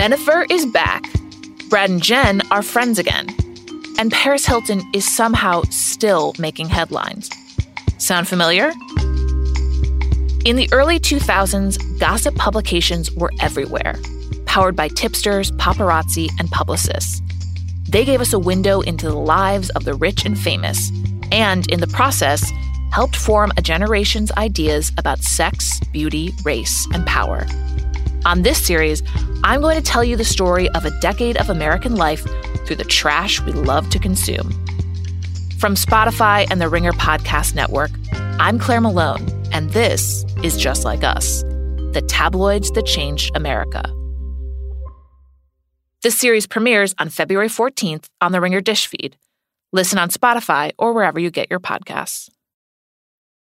Bennifer is back. Brad and Jen are friends again. And Paris Hilton is somehow still making headlines. Sound familiar? In the early 2000s, gossip publications were everywhere, powered by tipsters, paparazzi, and publicists. They gave us a window into the lives of the rich and famous, and in the process, helped form a generation's ideas about sex, beauty, race, and power. On this series, I'm going to tell you the story of a decade of American life through the trash we love to consume. From Spotify and the Ringer Podcast Network, I'm Claire Malone, and this is Just Like Us the tabloids that changed America. This series premieres on February 14th on the Ringer Dish feed. Listen on Spotify or wherever you get your podcasts.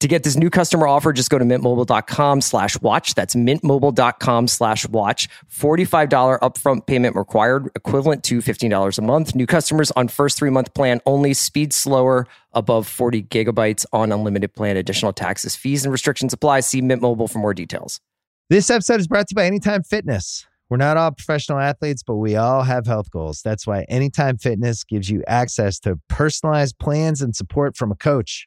To get this new customer offer, just go to mintmobile.com slash watch. That's mintmobile.com slash watch. $45 upfront payment required, equivalent to $15 a month. New customers on first three month plan only. Speed slower, above 40 gigabytes on unlimited plan. Additional taxes, fees, and restrictions apply. See Mint Mobile for more details. This episode is brought to you by Anytime Fitness. We're not all professional athletes, but we all have health goals. That's why Anytime Fitness gives you access to personalized plans and support from a coach.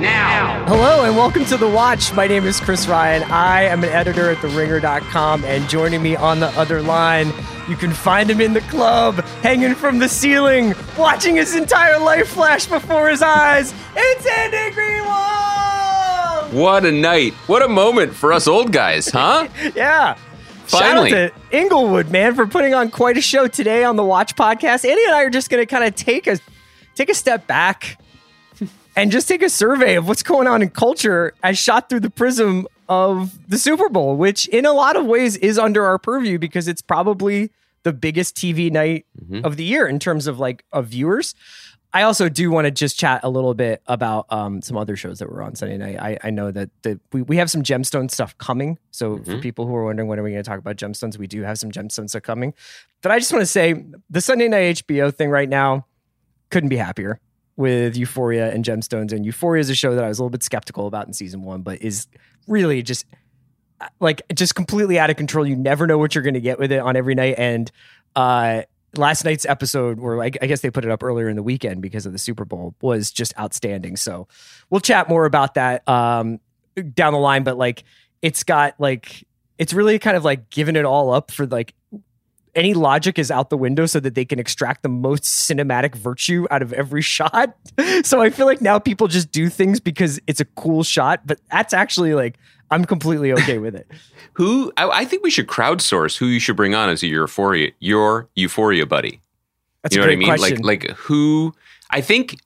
now. Hello and welcome to The Watch. My name is Chris Ryan. I am an editor at TheRinger.com, and joining me on the other line, you can find him in the club, hanging from the ceiling, watching his entire life flash before his eyes. It's Andy Greenwald! What a night. What a moment for us old guys, huh? yeah. Finally. Shout out to Inglewood, man, for putting on quite a show today on the Watch podcast. Andy and I are just going to kind of take a take a step back and just take a survey of what's going on in culture as shot through the prism of the Super Bowl, which in a lot of ways is under our purview because it's probably the biggest TV night Mhm. of the year in terms of like of viewers. I also do want to just chat a little bit about um, some other shows that were on Sunday night. I, I know that the, we, we have some gemstone stuff coming. So for Mhm. people who are wondering when are we going to talk about gemstones, we do have some gemstones stuff coming. But I just want to say the Sunday night HBO thing right now couldn't be happier with Euphoria and Gemstones. And Euphoria is a show that I was a little bit skeptical about in season one, but is really just uh, like just completely out of control. You never know what you're going to get with it on every night. And uh, last night's episode, where I, I guess they put it up earlier in the weekend because of the Super Bowl, was just outstanding. So we'll chat more about that um, down the line. But like, it's got like it's really kind of like giving it all up for like any logic is out the window so that they can extract the most cinematic virtue out of every shot. So I feel like now people just do things because it's a cool shot, but that's actually like I'm completely okay with it. Who I, I think we should crowdsource who you should bring on as a euphoria your euphoria buddy. That's you know a what I mean? question. Like like who I think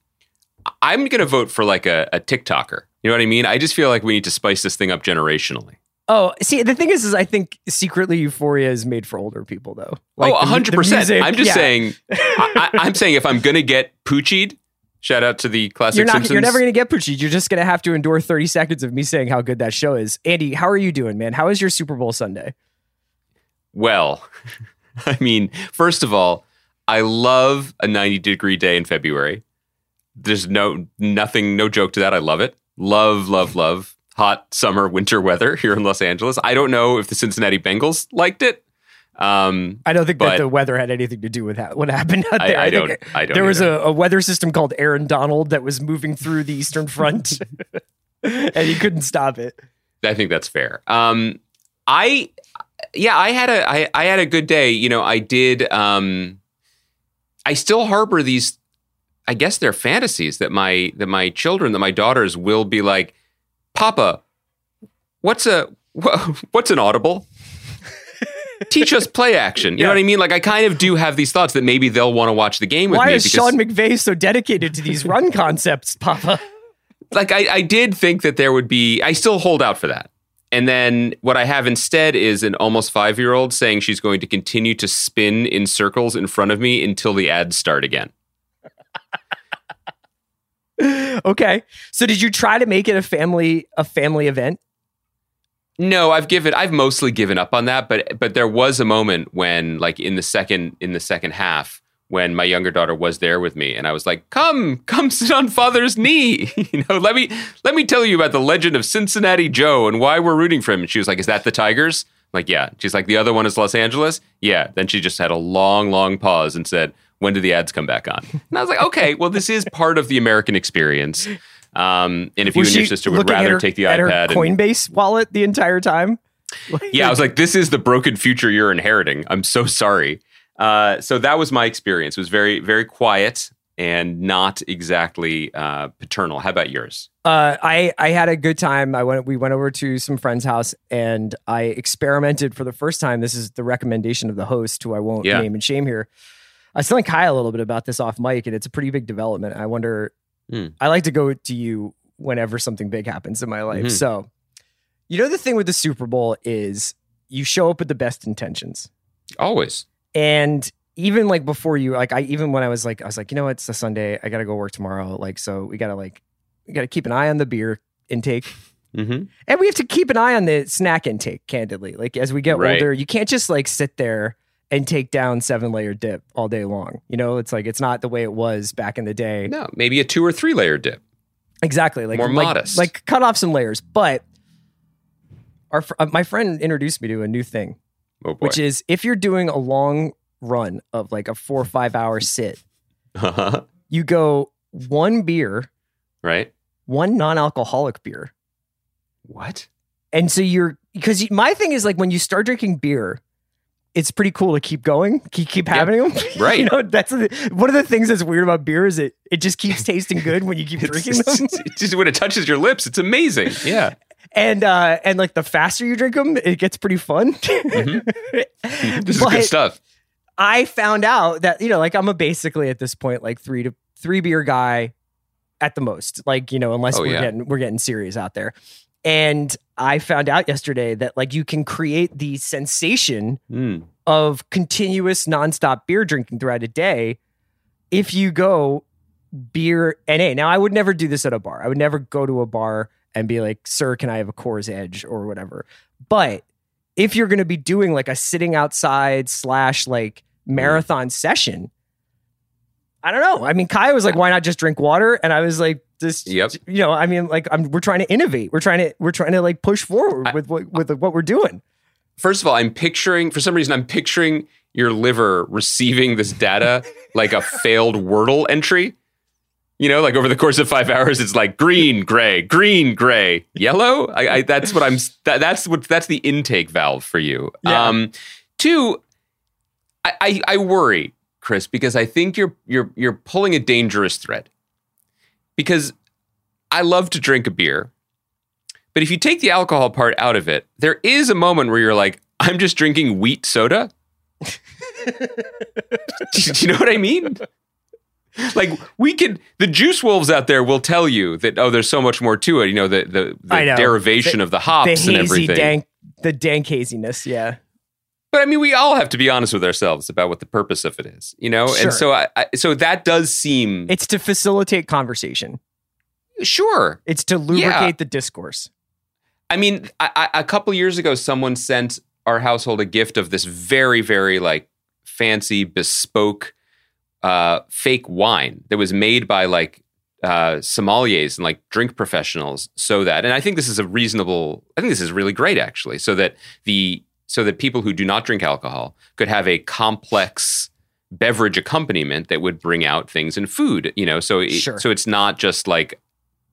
I'm gonna vote for like a, a TikToker. You know what I mean? I just feel like we need to spice this thing up generationally. Oh, see, the thing is, is I think secretly Euphoria is made for older people, though. Like oh, hundred percent. I'm just yeah. saying. I, I'm saying if I'm gonna get poochied, shout out to the classic You're not. Simpsons. You're never going to get Poochie. You're just going to have to endure 30 seconds of me saying how good that show is. Andy, how are you doing, man? How is your Super Bowl Sunday? Well, I mean, first of all, I love a 90 degree day in February. There's no nothing, no joke to that. I love it. Love, love, love hot summer, winter weather here in Los Angeles. I don't know if the Cincinnati Bengals liked it. Um, I don't think that the weather had anything to do with that, what happened out I- there. I don't- I don't There was a, a weather system called Aaron Donald that was moving through the Eastern Front, and he couldn't stop it. I think that's fair. Um, I, yeah, I had a, I, I had a good day. You know, I did. Um, I still harbor these. I guess they're fantasies that my that my children, that my daughters will be like, Papa, what's a what's an audible? teach us play action. You Yeah. know what I mean? Like I kind of do have these thoughts that maybe they'll want to watch the game with Why me is because Sean McVay so dedicated to these run concepts, Papa? like I, I did think that there would be I still hold out for that. And then what I have instead is an almost five year old saying she's going to continue to spin in circles in front of me until the ads start again. okay. So did you try to make it a family a family event? No, I've given I've mostly given up on that, but but there was a moment when like in the second in the second half when my younger daughter was there with me and I was like, "Come, come sit on father's knee." you know, let me let me tell you about the legend of Cincinnati Joe and why we're rooting for him. And she was like, "Is that the Tigers?" I'm like, "Yeah." She's like, "The other one is Los Angeles?" Yeah. Then she just had a long long pause and said, "When do the ads come back on?" And I was like, "Okay, well this is part of the American experience." Um, and if you and your sister would rather her- take the iPad and Coinbase wallet the entire time? yeah, I was like, this is the broken future you're inheriting. I'm so sorry. Uh, so that was my experience. It was very, very quiet and not exactly uh, paternal. How about yours? Uh, I I had a good time. I went. We went over to some friend's house, and I experimented for the first time. This is the recommendation of the host, who I won't Yeah. name and shame here. I was telling Kaya a little bit about this off mic, and it's a pretty big development. I wonder. Hmm. I like to go to you whenever something big happens in my life. Mhm. So, you know, the thing with the Super Bowl is you show up with the best intentions. Always. And even like before you, like I even when I was like, I was like, you know it's a Sunday. I gotta go work tomorrow. Like, so we gotta like we gotta keep an eye on the beer intake. Mm-hmm. And we have to keep an eye on the snack intake, candidly. Like as we get Right. older, you can't just like sit there and take down seven layer dip all day long. You know, it's like it's not the way it was back in the day. No, maybe a two or three layer dip. Exactly. Like More like, modest. Like cut off some layers. But our uh, my friend introduced me to a new thing, Oh boy. which is if you're doing a long run of like a four or five hour sit, you go one beer, right? one non-alcoholic beer. What? And so you're because my thing is like when you start drinking beer, it's pretty cool to keep going, keep keep having them. Right. you know, that's the, one of the things that's weird about beer is it it just keeps tasting good when you keep drinking it's- them. it's just when it touches your lips, it's amazing. Yeah. And uh and like the faster you drink them, it gets pretty fun. This is good stuff. I found out that you know, like I'm a basically at this point like three to three beer guy at the most. Like you know, unless Oh, we're yeah. getting we're getting serious out there. And I found out yesterday that like you can create the sensation Mm. of continuous nonstop beer drinking throughout a day if you go beer NA. Now I would never do this at a bar. I would never go to a bar and be like, "Sir, can I have a Coors Edge or whatever?" But if you're going to be doing like a sitting outside slash like marathon session, I don't know. I mean, Kai was like, "Why not just drink water?" And I was like, "This, Yep. you know, I mean, like, I'm, we're trying to innovate. We're trying to, we're trying to like push forward I- with what with what we're doing." First of all, I'm picturing, for some reason, I'm picturing your liver receiving this data like a failed Wordle entry. You know, like over the course of five hours, it's like green, gray, green, gray, yellow. I, I that's what I'm. That, that's what that's the intake valve for you. Yeah. Um, two, I, I I worry, Chris, because I think you're you're you're pulling a dangerous thread. Because I love to drink a beer, but if you take the alcohol part out of it, there is a moment where you're like, I'm just drinking wheat soda. do, you know what I mean? Like we could, the juice wolves out there will tell you that oh, there's so much more to it. You know the the, the know. derivation The- of the the hops and hazy everything. dank the dank haziness yeah But I mean, we all have to be honest with ourselves about what the purpose of it is. You know, Sure. and so I, I so that does seem it's to facilitate conversation sure. it's to lubricate Yeah. the discourse I mean, I, I, a couple years ago, someone sent our household a gift of this very, very like fancy, bespoke, uh, fake wine that was made by like uh, sommeliers and like drink professionals. So that, and I think this is a reasonable. I think this is really great, actually. So that the so that people who do not drink alcohol could have a complex beverage accompaniment that would bring out things in food. You know, so it, Sure. so it's not just like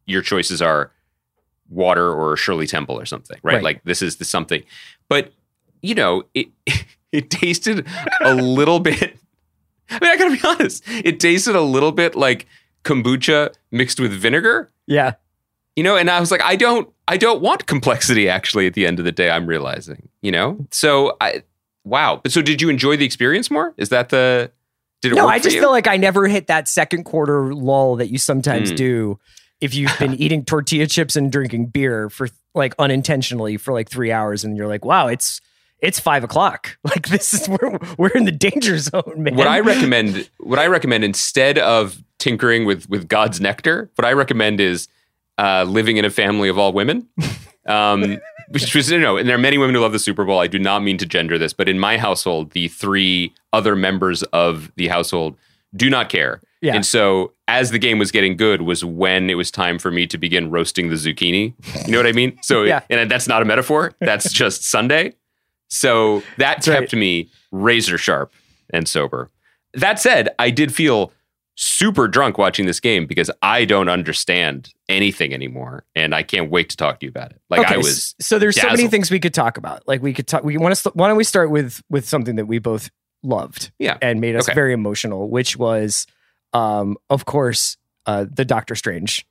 your choices are water or Shirley Temple or something, right? Right. Like this is the something. But you know, it it tasted a little bit. I mean, I gotta be honest. It tasted a little bit like kombucha mixed with vinegar. yeah You know, and I was like, I don't, I don't want complexity. Actually, at the end of the day, I'm realizing, you know. So I, wow. But so did you enjoy the experience more? Is that the did it no, I just feel like I never hit that second quarter lull that you sometimes Mm. do if you've been eating tortilla chips and drinking beer for like unintentionally for like three hours, and you're like, wow, it's it's five o'clock. Like this is we're we're in the danger zone, man. what I recommend, what I recommend instead of tinkering with with God's nectar, what I recommend is uh, living in a family of all women. Um, which was, you know, and there are many women who love the Super Bowl. I do not mean to gender this, but in my household, the three other members of the household do not care. Yeah. And so, as the game was getting good, was when it was time for me to begin roasting the zucchini. You know what I mean? So, Yeah. and that's not a metaphor. That's just Sunday. So that That's right. kept me razor sharp and sober. That said, I did feel super drunk watching this game because I don't understand anything anymore, and I can't wait to talk to you about it. Like I was, so there's so many things we could talk about. Like we could talk. We want to. Why don't we start with with something that we both loved yeah, and made us Okay. very emotional, which was, um, of course, uh, the Doctor Strange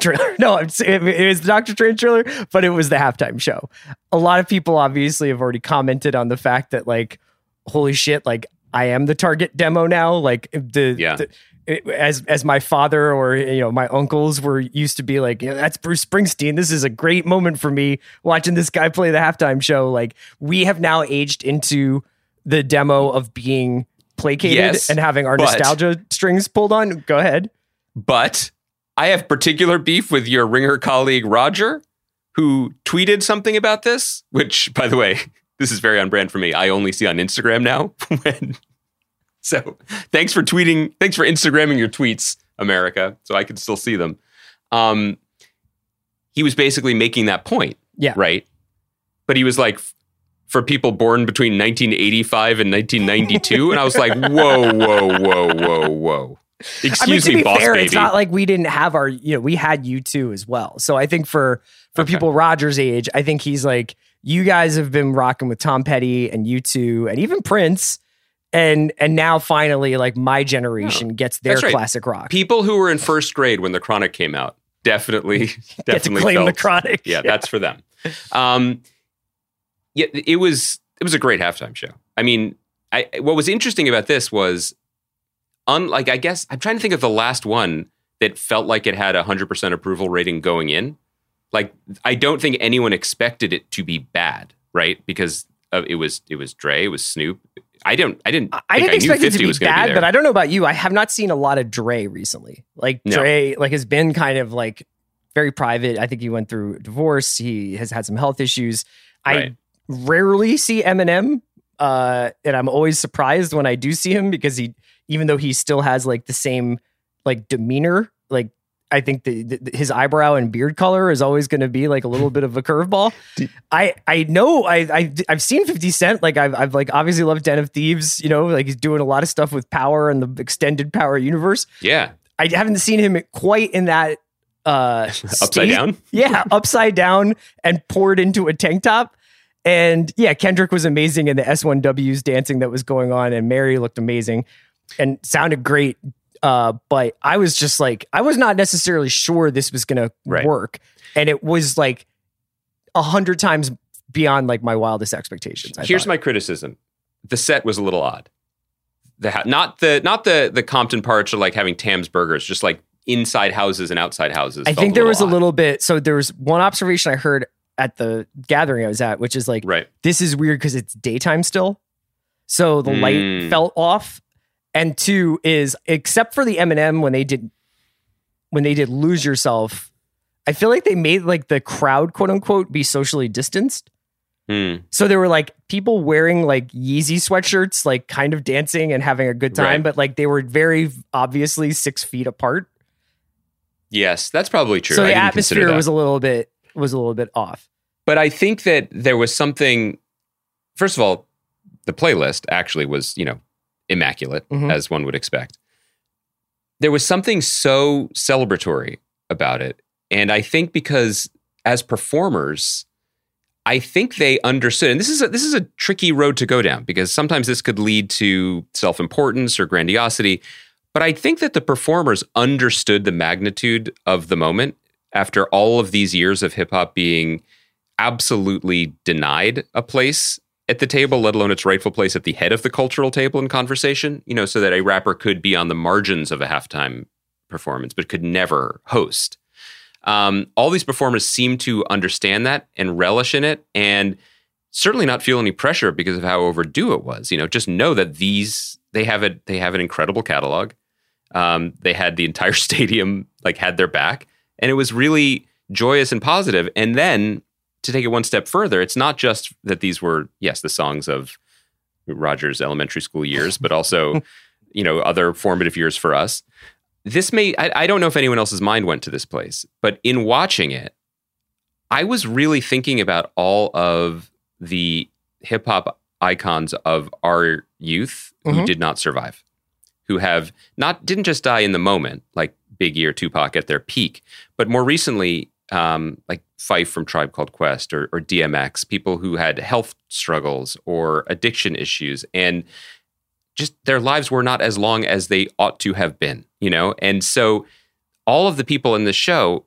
trailer. No, it, it was the Doctor Strange trailer, but it was the halftime show. A lot of people obviously have already commented on the fact that like, holy shit, like I am the target demo now. Like the, Yeah. the- it- as as my father or you know my uncles were used to be like yeah, that's Bruce Springsteen. This is a great moment for me watching this guy play the halftime show. Like we have now aged into the demo of being placated Yes, and having our but- nostalgia strings pulled on. Go ahead. but I have particular beef with your ringer colleague Roger, who tweeted something about this. Which, by the way, this is very on brand for me. I only see on Instagram now. when so, thanks for tweeting. Thanks for Instagramming your tweets, America, so I can still see them. Um, he was basically making that point. Yeah. Right. But he was like, for people born between 1985 and 1992. and I was like, whoa, whoa, whoa, whoa, whoa. Excuse I mean, me, boss fair, baby. it's not like we didn't have our, you know, we had U2 as well. So I think for for Okay. people Rogers' age, I think he's like, you guys have been rocking with Tom Petty and U2, and even Prince, and and now finally, like my generation gets their right. classic rock. people who were in first grade when the Chronic came out definitely, Get to definitely claim the felt- chronic. yeah, that's for them. Um, yeah, it was it was a great halftime show. I mean, I what was interesting about this was, unlike I guess I'm trying to think of the last one that felt like it had a hundred percent approval rating going in. Like I don't think anyone expected it to be bad, right? Because it was it was Dre, it was Snoop. I don't I didn't I didn't I expect it to be bad, be but I don't know about you. I have not seen a lot of Dre recently. Like No. Dre, like has been kind of like very private. I think he went through a divorce. He has had some health issues. I rarely see Eminem, uh, and I'm always surprised when I do see him because he, even though he still has like the same like demeanor, like I think the, the his eyebrow and beard color is always going to be like a little bit of a curveball. I I know I, I I've seen Fifty Cent like I've I've like obviously loved Den of Thieves. You know, like he's doing a lot of stuff with Power and the extended Power universe. yeah, I haven't seen him quite in that uh upside state. down. Yeah, upside down and poured into a tank top. And yeah, Kendrick was amazing in the S1Ws dancing that was going on, and Mary looked amazing and sounded great. Uh, but I was just like, I was not necessarily sure this was gonna Right. work, and it was like a hundred times beyond like my wildest expectations. I Here's thought. my criticism: the set was a little odd. The ha- not the not the the Compton parts are like having Tam's burgers, just like inside houses and outside houses. I think there was a little bit. So there was one observation I heard at the gathering I was at, which is like right. this is weird because it's daytime still. So the light Mm. felt off. And two is except for the Eminem when they did when they did lose yourself, I feel like they made like the crowd quote unquote be socially distanced. Hmm. So there were like people wearing like Yeezy sweatshirts, like kind of dancing and having a good time, Right. but like they were very obviously six feet apart. Yes, that's probably true. So the atmosphere was a little bit was a little bit off. but I think that there was something. First of all, the playlist actually was, you know, immaculate Mhm. as one would expect. There was something so celebratory about it, and I think because as performers, I think they understood. And this is a, this is a tricky road to go down because sometimes this could lead to self importance or grandiosity. But I think that the performers understood the magnitude of the moment after all of these years of hip hop being absolutely denied a place at the table, let alone its rightful place at the head of the cultural table in conversation, you know, so that a rapper could be on the margins of a halftime performance, but could never host. Um, all these performers seem to understand that and relish in it and certainly not feel any pressure because of how overdue it was. You know, just know that these they have a they have an incredible catalog. Um, they had the entire stadium like had their back, and it was really joyous and positive. And then to take it one step further, it's not just that these were yes the songs of Roger's elementary school years, but also you know other formative years for us. This may I, I don't know if anyone else's mind went to this place, but in watching it, I was really thinking about all of the hip hop icons of our youth who Mhm. did not survive, who have not didn't just die in the moment, like Biggie or Tupac at their peak, but more recently, um, like Phife from Tribe Called Quest or, or DMX, people who had health struggles or addiction issues, and just their lives were not as long as they ought to have been, you know, and so all of the people in the show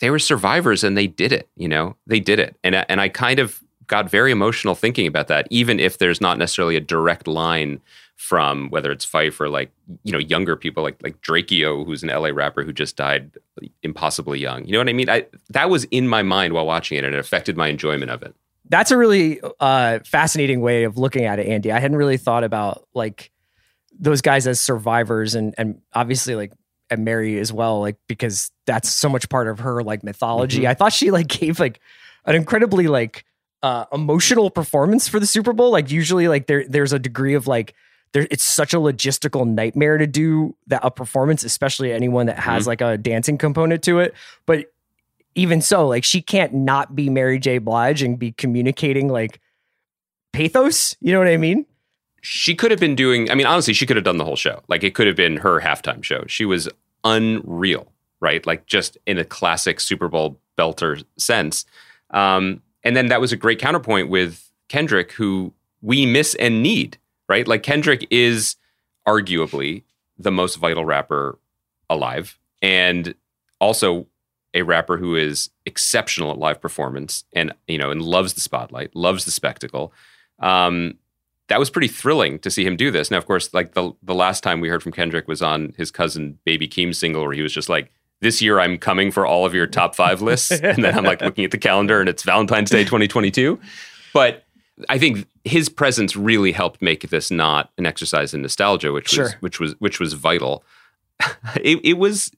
they were survivors and they did it you know? They did it. And and I kind of got very emotional thinking about that even if there's not necessarily a direct line from whether it's Phife or like you know younger people like like Drakeo who's an LA rapper who just died impossibly young you know what I mean I that was in my mind while watching it and it affected my enjoyment of it That's a really uh, fascinating way of looking at it, Andy. I hadn't really thought about like those guys as survivors, and and obviously like and Mary as well, like because that's so much part of her like mythology. I thought she like gave like an incredibly like uh, emotional performance for the Super Bowl. Like usually, like there there's a degree of like there it's such a logistical nightmare to do that a performance, especially anyone that has like a dancing component to it. But even so, like she can't not be Mary J. Blige and be communicating like pathos. You know what I mean? she could have been doing i mean honestly she could have done the whole show like it could have been her halftime show she was unreal right like just in a classic super bowl belter sense um, and then that was a great counterpoint with kendrick who we miss and need right like kendrick is arguably the most vital rapper alive and also a rapper who is exceptional at live performance and you know and loves the spotlight loves the spectacle um, that was pretty thrilling to see him do this. Now, of course, like the the last time we heard from Kendrick was on his cousin Baby Keem single, where he was just like, "This year I'm coming for all of your top five lists," and then I'm like looking at the calendar and it's Valentine's Day 2022. But I think his presence really helped make this not an exercise in nostalgia, which was which was which was vital. it, it was,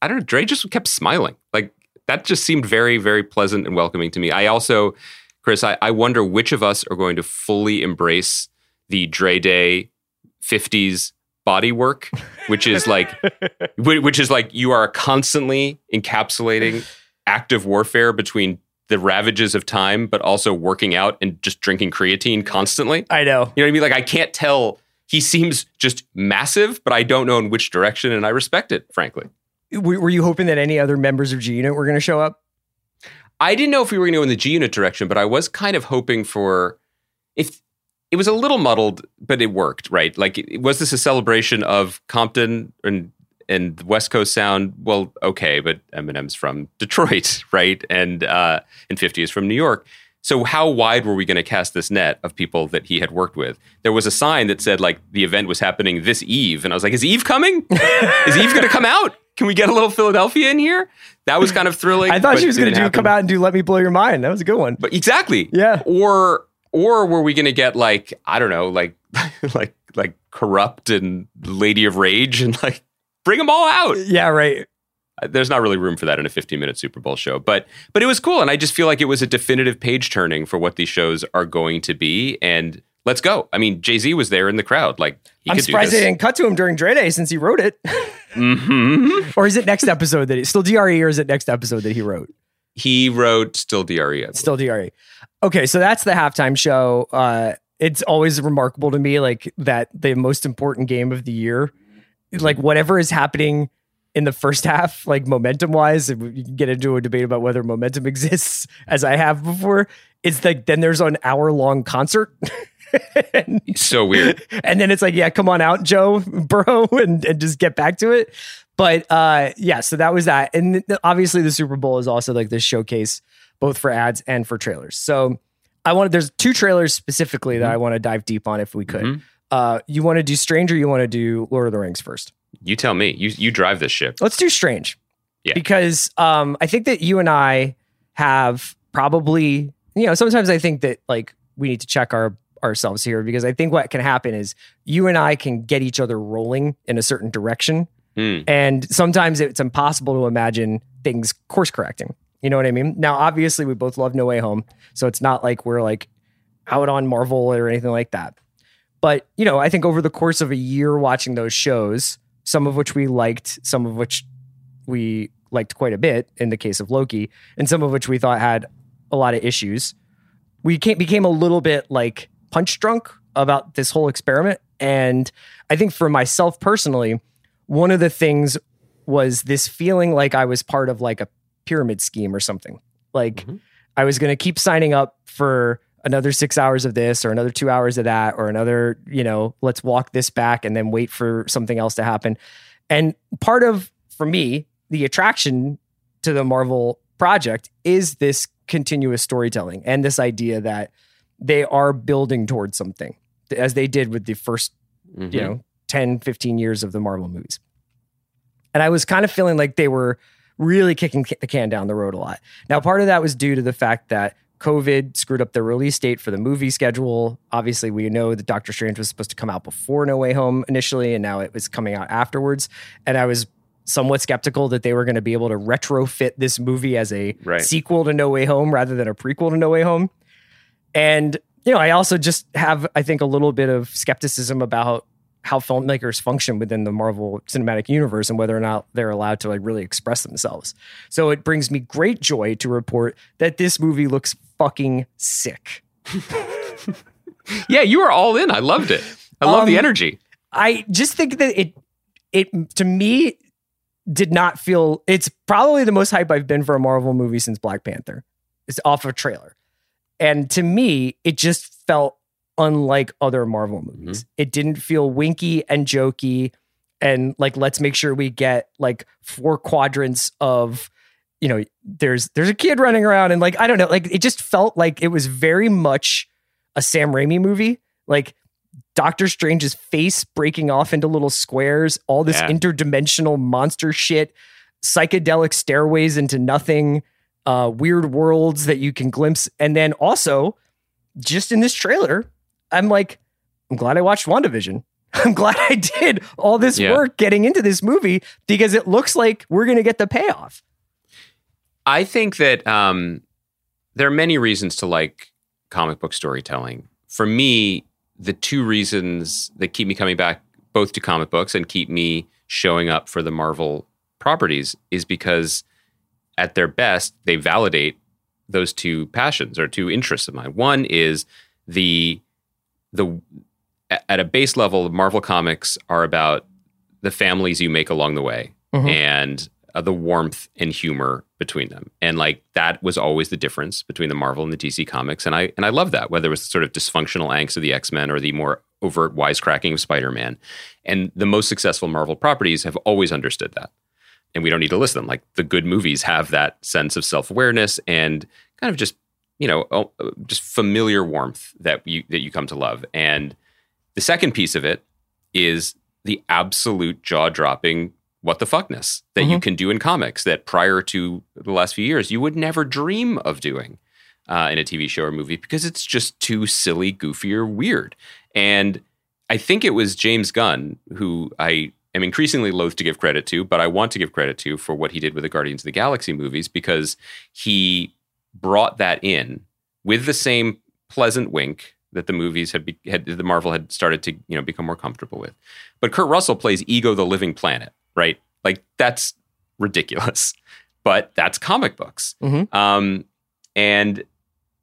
I don't know. Dre just kept smiling, like that. Just seemed very very pleasant and welcoming to me. I also. Chris, I, I wonder which of us are going to fully embrace the Dre Day 50s body work, which is like, which is like you are constantly encapsulating active warfare between the ravages of time, but also working out and just drinking creatine constantly. I know. You know what I mean? Like, I can't tell. He seems just massive, but I don't know in which direction, and I respect it, frankly. Were you hoping that any other members of G Unit were going to show up? I didn't know if we were going to go in the G Unit direction, but I was kind of hoping for if it was a little muddled, but it worked, right? Like, was this a celebration of Compton and and West Coast sound? Well, okay, but Eminem's from Detroit, right? And uh, and Fifty is from New York. So how wide were we going to cast this net of people that he had worked with? There was a sign that said like the event was happening this Eve, and I was like, is Eve coming? is Eve going to come out? Can we get a little Philadelphia in here? That was kind of thrilling. I thought she was going to do happen. come out and do "Let Me Blow Your Mind." That was a good one. But exactly. Yeah. Or or were we going to get like I don't know, like like like Kurupt and Lady of Rage and like bring them all out? Yeah, right. There's not really room for that in a 15 minute Super Bowl show, but but it was cool, and I just feel like it was a definitive page turning for what these shows are going to be. And let's go. I mean, Jay Z was there in the crowd, like he I'm could surprised they didn't cut to him during Dre Day since he wrote it. hmm or is it next episode that he still DRE or is it next episode that he wrote? He wrote still DRE. Still DRE. Okay, so that's the halftime show. Uh it's always remarkable to me like that the most important game of the year, like whatever is happening in the first half, like momentum wise, you can get into a debate about whether momentum exists as I have before. It's like then there's an hour long concert. and, so weird. and then it's like, yeah, come on out, Joe bro, and, and just get back to it. But uh, yeah, so that was that. And th- obviously, the Super Bowl is also like this showcase, both for ads and for trailers. So I want there's two trailers specifically that I want to dive deep on if we could. Mhm. Uh, you want to do Strange or you want to do Lord of the Rings first? You tell me. You you drive this ship. Let's do Strange. Yeah. Because um, I think that you and I have probably, you know, sometimes I think that like we need to check our ourselves here because I think what can happen is you and I can get each other rolling in a certain direction. Hmm. And sometimes it's impossible to imagine things course correcting. You know what I mean? Now, obviously, we both love No Way Home. So it's not like we're like out on Marvel or anything like that. But, you know, I think over the course of a year watching those shows, some of which we liked, some of which we liked quite a bit in the case of Loki, and some of which we thought had a lot of issues, we came, became a little bit like punch drunk about this whole experiment. And I think for myself personally, one of the things was this feeling like I was part of like a pyramid scheme or something. Like Mhm. I was going to keep signing up for another six hours of this or another two hours of that or another, you know, let's walk this back and then wait for something else to happen. And part of, for me, the attraction to the Marvel project is this continuous storytelling and this idea that they are building towards something as they did with the first Mhm. you know 10 15 years of the marvel movies and i was kind of feeling like they were really kicking the can down the road a lot now part of that was due to the fact that covid screwed up the release date for the movie schedule. Obviously we know that doctor strange was supposed to come out before no way home initially and now it was coming out afterwards. And i was somewhat skeptical that they were going to be able to retrofit this movie as a Right. sequel to no way home rather than a prequel to no way home. And you know, I also just have, I think, a little bit of skepticism about how filmmakers function within the Marvel Cinematic Universe and whether or not they're allowed to like really express themselves. So it brings me great joy to report that this movie looks fucking sick. Yeah, you were all in. I loved it. I love the Um, energy. I just think that it, it to me, did not feel. It's probably the most hype I've been for a Marvel movie since Black Panther. It's off a trailer, and to me, it just felt unlike other Marvel movies. It didn't feel winky and jokey, and like let's make sure we get like four quadrants of. You know, there's there's a kid running around and like I don't know, like it just felt like it was very much a Sam Raimi movie. Like Doctor Strange's face breaking off into little squares, all this Yeah. interdimensional monster shit, psychedelic stairways into nothing, uh, weird worlds that you can glimpse. And then also, just in this trailer, I'm like, I'm glad I watched WandaVision. I'm glad I did all this Yeah. work getting into this movie because it looks like we're going to get the payoff. I think that um, there are many reasons to like comic book storytelling. For me, the two reasons that keep me coming back both to comic books and keep me showing up for the Marvel properties is because at their best, they validate those two passions or two interests of mine. One is the the at a base level, Marvel comics are about the families you make along the way Mhm. and uh, the warmth and humor between them. And like that was always the difference between the Marvel and the DC comics. And I and I love that, whether it was the sort of dysfunctional angst of the X-Men or the more overt wisecracking of Spider-Man. And the most successful Marvel properties have always understood that. And we don't need to list them. Like the good movies have that sense of self-awareness and kind of just, you know, oh, just familiar warmth that you that you come to love. And the second piece of it is the absolute jaw-dropping what the fuckness that you can do in comics that prior to the last few years you would never dream of doing uh, in a TV show or movie because it's just too silly, goofy, or weird. And I think it was James Gunn who I am increasingly loath to give credit to, but I want to give credit to for what he did with the Guardians of the Galaxy movies because he brought that in with the same pleasant wink that the movies had, be, had the Marvel had started to you know become more comfortable with. But Kurt Russell plays Ego the Living Planet, right? Like that's ridiculous, but that's comic books. Mhm. Um, and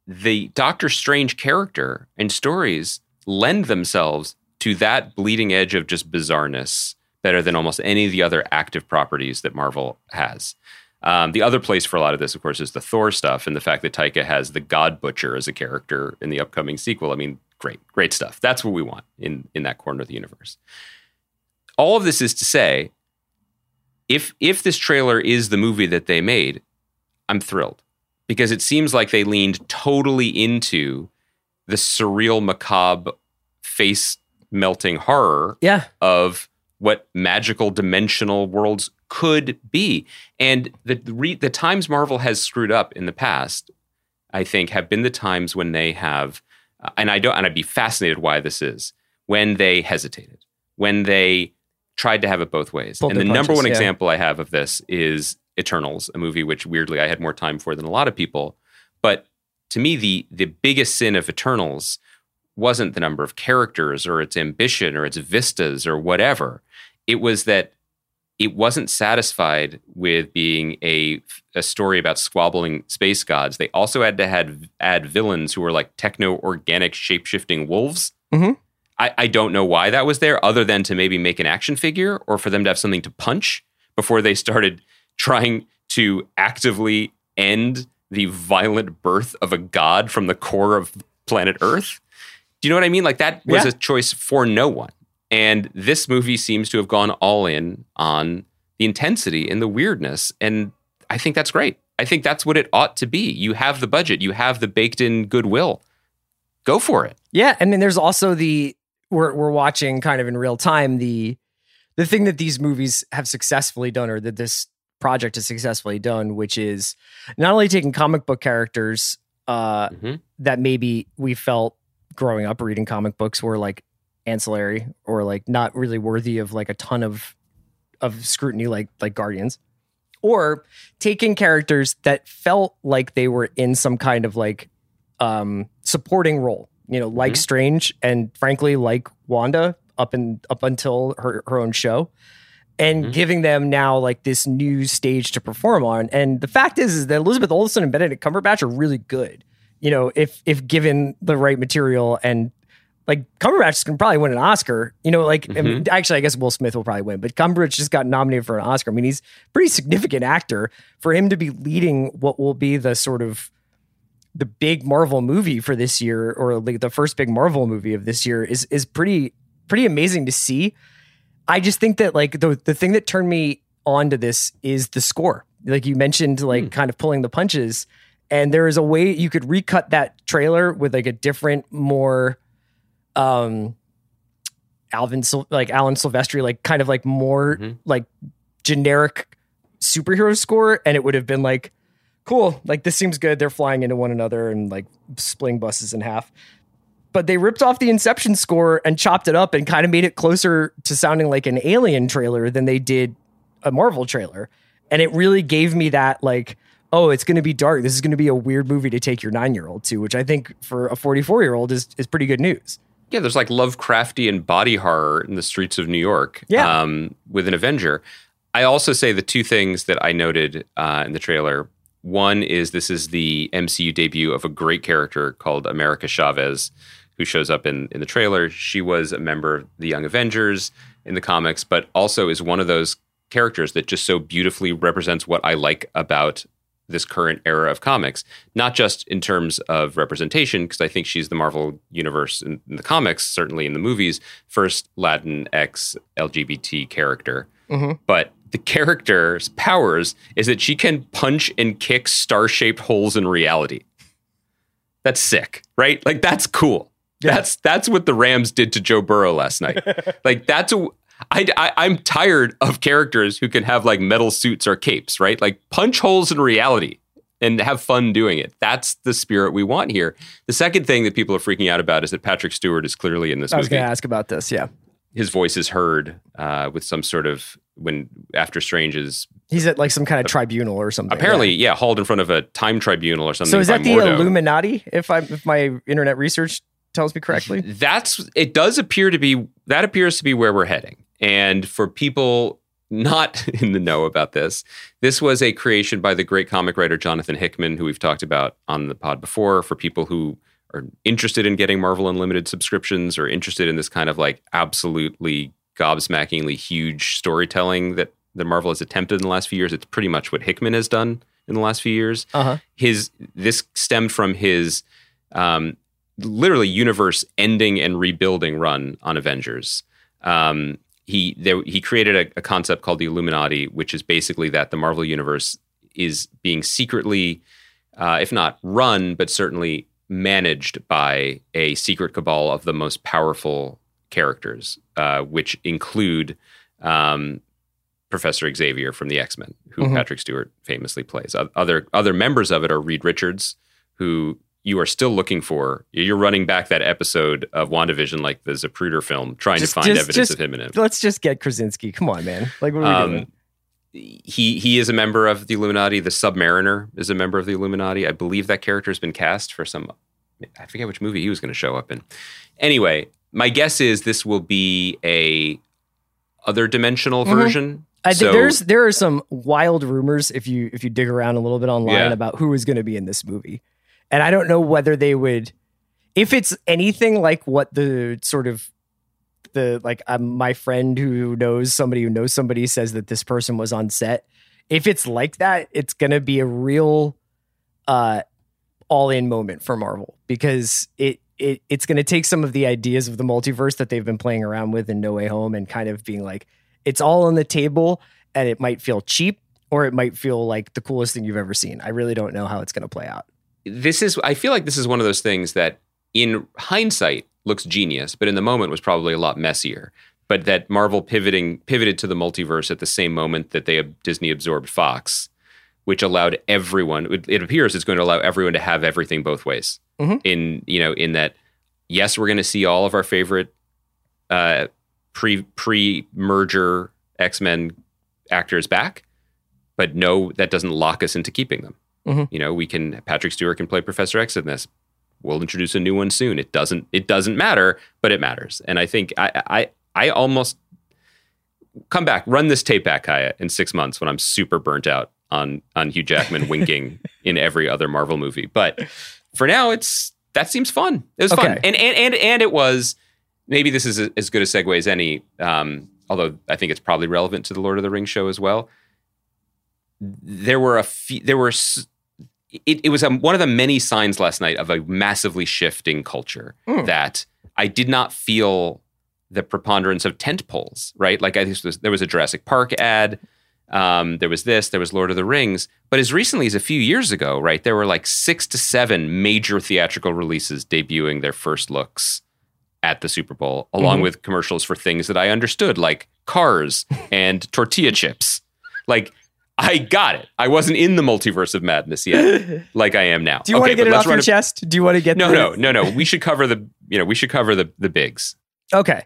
the Doctor Strange character and stories lend themselves to that bleeding edge of just bizarreness better than almost any of the other active properties that Marvel has. Um, the other place for a lot of this, of course, is the Thor stuff and the fact that Taika has the God Butcher as a character in the upcoming sequel. I mean, great, great stuff. That's what we want in in that corner of the universe. All of this is to say, if if this trailer is the movie that they made, I'm thrilled because it seems like they leaned totally into the surreal, macabre, face melting horror Yeah. of what magical dimensional worlds could be. And the the, re, the times Marvel has screwed up in the past, I think, have been the times when they have, uh, and I don't, and I'd be fascinated why this is when they hesitated, when they tried to have it both ways. And the their number one yeah. example I have of this is Eternals, a movie which weirdly I had more time for than a lot of people. But to me, the the biggest sin of Eternals wasn't the number of characters or its ambition or its vistas or whatever. It was that it wasn't satisfied with being a a story about squabbling space gods. They also had to had, add villains who were like techno organic shape shifting wolves. Mhm. I, I don't know why that was there, other than to maybe make an action figure or for them to have something to punch before they started trying to actively end the violent birth of a god from the core of planet Earth. Do you know what I mean? Like that was Yeah. a choice for no one. And this movie seems to have gone all in on the intensity and the weirdness. And I think that's great. I think that's what it ought to be. You have the budget, you have the baked in goodwill. Go for it. Yeah, and then there's also the we're we're watching kind of in real time the the thing that these movies have successfully done or that this project has successfully done, which is not only taking comic book characters uh Mhm. that maybe we felt growing up reading comic books were like ancillary or like not really worthy of like a ton of of scrutiny like like Guardians or taking characters that felt like they were in some kind of like um supporting role you know like Mhm. strange and frankly like wanda up and up until her, her own show and Mhm. giving them now like this new stage to perform on and the fact is is that elizabeth olsen and benedict cumberbatch are really good you know if if given the right material and like Cumberbatch can probably win an Oscar. You know, like I mean, mm-hmm. actually, I guess Will Smith will probably win, but Cumberbatch just got nominated for an Oscar. I mean, he's a pretty significant actor for him to be leading what will be the sort of the big Marvel movie for this year, or like the first big Marvel movie of this year, is is pretty pretty amazing to see. I just think that like the the thing that turned me on to this is the score. Like you mentioned, like mm. kind of pulling the punches. And there is a way you could recut that trailer with like a different, more um Alvin Sil- like Alan Silvestri, like kind of like more Mhm. like generic superhero score, and it would have been like cool. Like this seems good. They're flying into one another and like splitting buses in half. But they ripped off the Inception score and chopped it up and kind of made it closer to sounding like an Alien trailer than they did a Marvel trailer. And it really gave me that like, oh, it's going to be dark. This is going to be a weird movie to take your nine year old to, which I think for a 44 year old is is pretty good news. Yeah, there's like Lovecraftian body horror in the streets of New York. Yeah. Um, with an Avenger. I also say the two things that I noted uh, in the trailer. One is this is the MCU debut of a great character called America Chavez, who shows up in, in the trailer. She was a member of the Young Avengers in the comics, but also is one of those characters that just so beautifully represents what I like about this current era of comics, not just in terms of representation, because I think she's the Marvel universe in, in the comics, certainly in the movies, first Latin X LGBT character. Mhm. But the character's powers is that she can punch and kick star shaped holes in reality. That's sick, right? Like that's cool. Yeah. That's that's what the Rams did to Joe Burrow last night. like that's a I, I I'm tired of characters who can have like metal suits or capes, right? Like punch holes in reality and have fun doing it. That's the spirit we want here. The second thing that people are freaking out about is that Patrick Stewart is clearly in this I was going to ask about this. Yeah. His voice is heard uh, with some sort of when After Strange is He's at like some kind of tribunal or something. apparently Yeah. yeah. hauled in front of a time tribunal or something. So is that the Mordo. Illuminati? If I if my internet research tells me correctly. that's it does appear to be that appears to be where we're heading and for people not in the know about this this was a creation by the great comic writer jonathan hickman who we've talked about on the pod before for people who are interested in getting marvel unlimited subscriptions or interested in this kind of like absolutely gobsmackingly huge storytelling that the marvel has attempted in the last few years it's pretty much what hickman has done in the last few years Uh-huh. his this stemmed from his um, literally universe ending and rebuilding run on Avengers. Um, he there, he created a, a concept called the Illuminati, which is basically that the Marvel universe is being secretly, uh, if not run, but certainly managed by a secret cabal of the most powerful characters, uh, which include um, Professor Xavier from the X Men, who Mhm. Patrick Stewart famously plays. Other other members of it are Reed Richards, who you are still looking for. You're running back that episode of WandaVision, like the Zapruder film, trying Just- to find just- evidence just- of him in it. Let's just get Krasinski. Come on, man. Like, what are we doing? Um, he he is a member of the Illuminati. The Submariner is a member of the Illuminati. I believe that character has been cast for some. I forget which movie he was going to show up in. Anyway, my guess is this will be a other dimensional Mhm. version. I think So- there's there are some wild rumors if you if you dig around a little bit online Yeah. about who is going to be in this movie, and I don't know whether they would, if it's anything like what the sort of the like um, my friend who knows somebody who knows somebody says that this person was on set. If it's like that, it's to be a real uh all in moment for Marvel because it it it's to take some of the ideas of the multiverse that they've been playing around with in No Way Home and kind of being like it's all on the table and it might feel cheap or it might feel like the coolest thing you've ever seen. I really don't know how it's to play out. This is I feel like this is one of those things that in hindsight looks genius, but in the moment was probably a lot messier. But that Marvel pivoting pivoted to the multiverse at the same moment that they Disney absorbed Fox, which allowed everyone. It, it appears it's going to allow everyone to have everything both ways. Mhm. In you know, in that, yes, we're going to see all of our favorite uh, pre pre merger X Men actors back, but no, that doesn't lock us into keeping them. Mhm. You know, we can Patrick Stewart can play Professor X in this. We'll introduce a new one soon. It doesn't it doesn't matter, but it matters. And I think I I I almost come back, run this tape back, Kaya, in six months when I'm super burnt out on on Hugh Jackman winking in every other Marvel movie. But for now, it's that seems fun. It was fun, and and and and it was maybe this is a, as good a segue as any. Um, although I think it's probably relevant to the Lord of the Rings show as well. There were a few, there were s- it, it was um one of the many signs last night of a massively shifting culture Hmm. that I did not feel the preponderance of tent poles, right? Like I think was, there was a Jurassic Park ad. Um, there was this, there was Lord of the Rings. But as recently as a few years ago, right, there were like six to seven major theatrical releases debuting their first looks at the Super Bowl, along Mhm. with commercials for things that I understood, like cars and tortilla chips. Like, I got it. I wasn't in the multiverse of madness yet, like I am now. Do you want to get it off your a- chest? Do you want to get No, the- no, no, no. We should cover the, you know, we should cover the the bigs. Okay.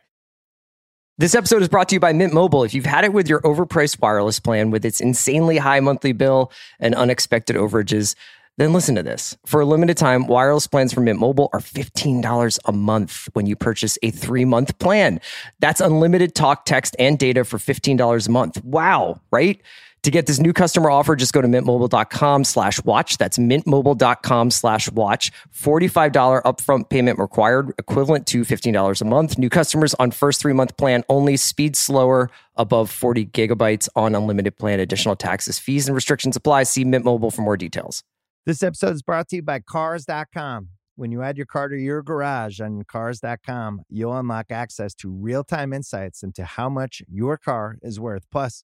This episode is brought to you by Mint Mobile. If you've had it with your overpriced wireless plan with its insanely high monthly bill and unexpected overages, then listen to this. For a limited time, wireless plans from Mint Mobile are $15 a month when you purchase a three month plan. That's unlimited talk, text, and data for $15 a month. Wow, right? To get this new customer offer, just go to mintmobile.com slash watch. That's mintmobile.com slash watch. $45 upfront payment required, equivalent to $15 a month. New customers on first three month plan only. Speed slower above 40 gigabytes on unlimited plan. Additional taxes, fees, and restrictions apply. See Mint Mobile for more details. This episode is brought to you by Cars.com. When you add your car to your garage on Cars.com, you'll unlock access to real time insights into how much your car is worth. Plus,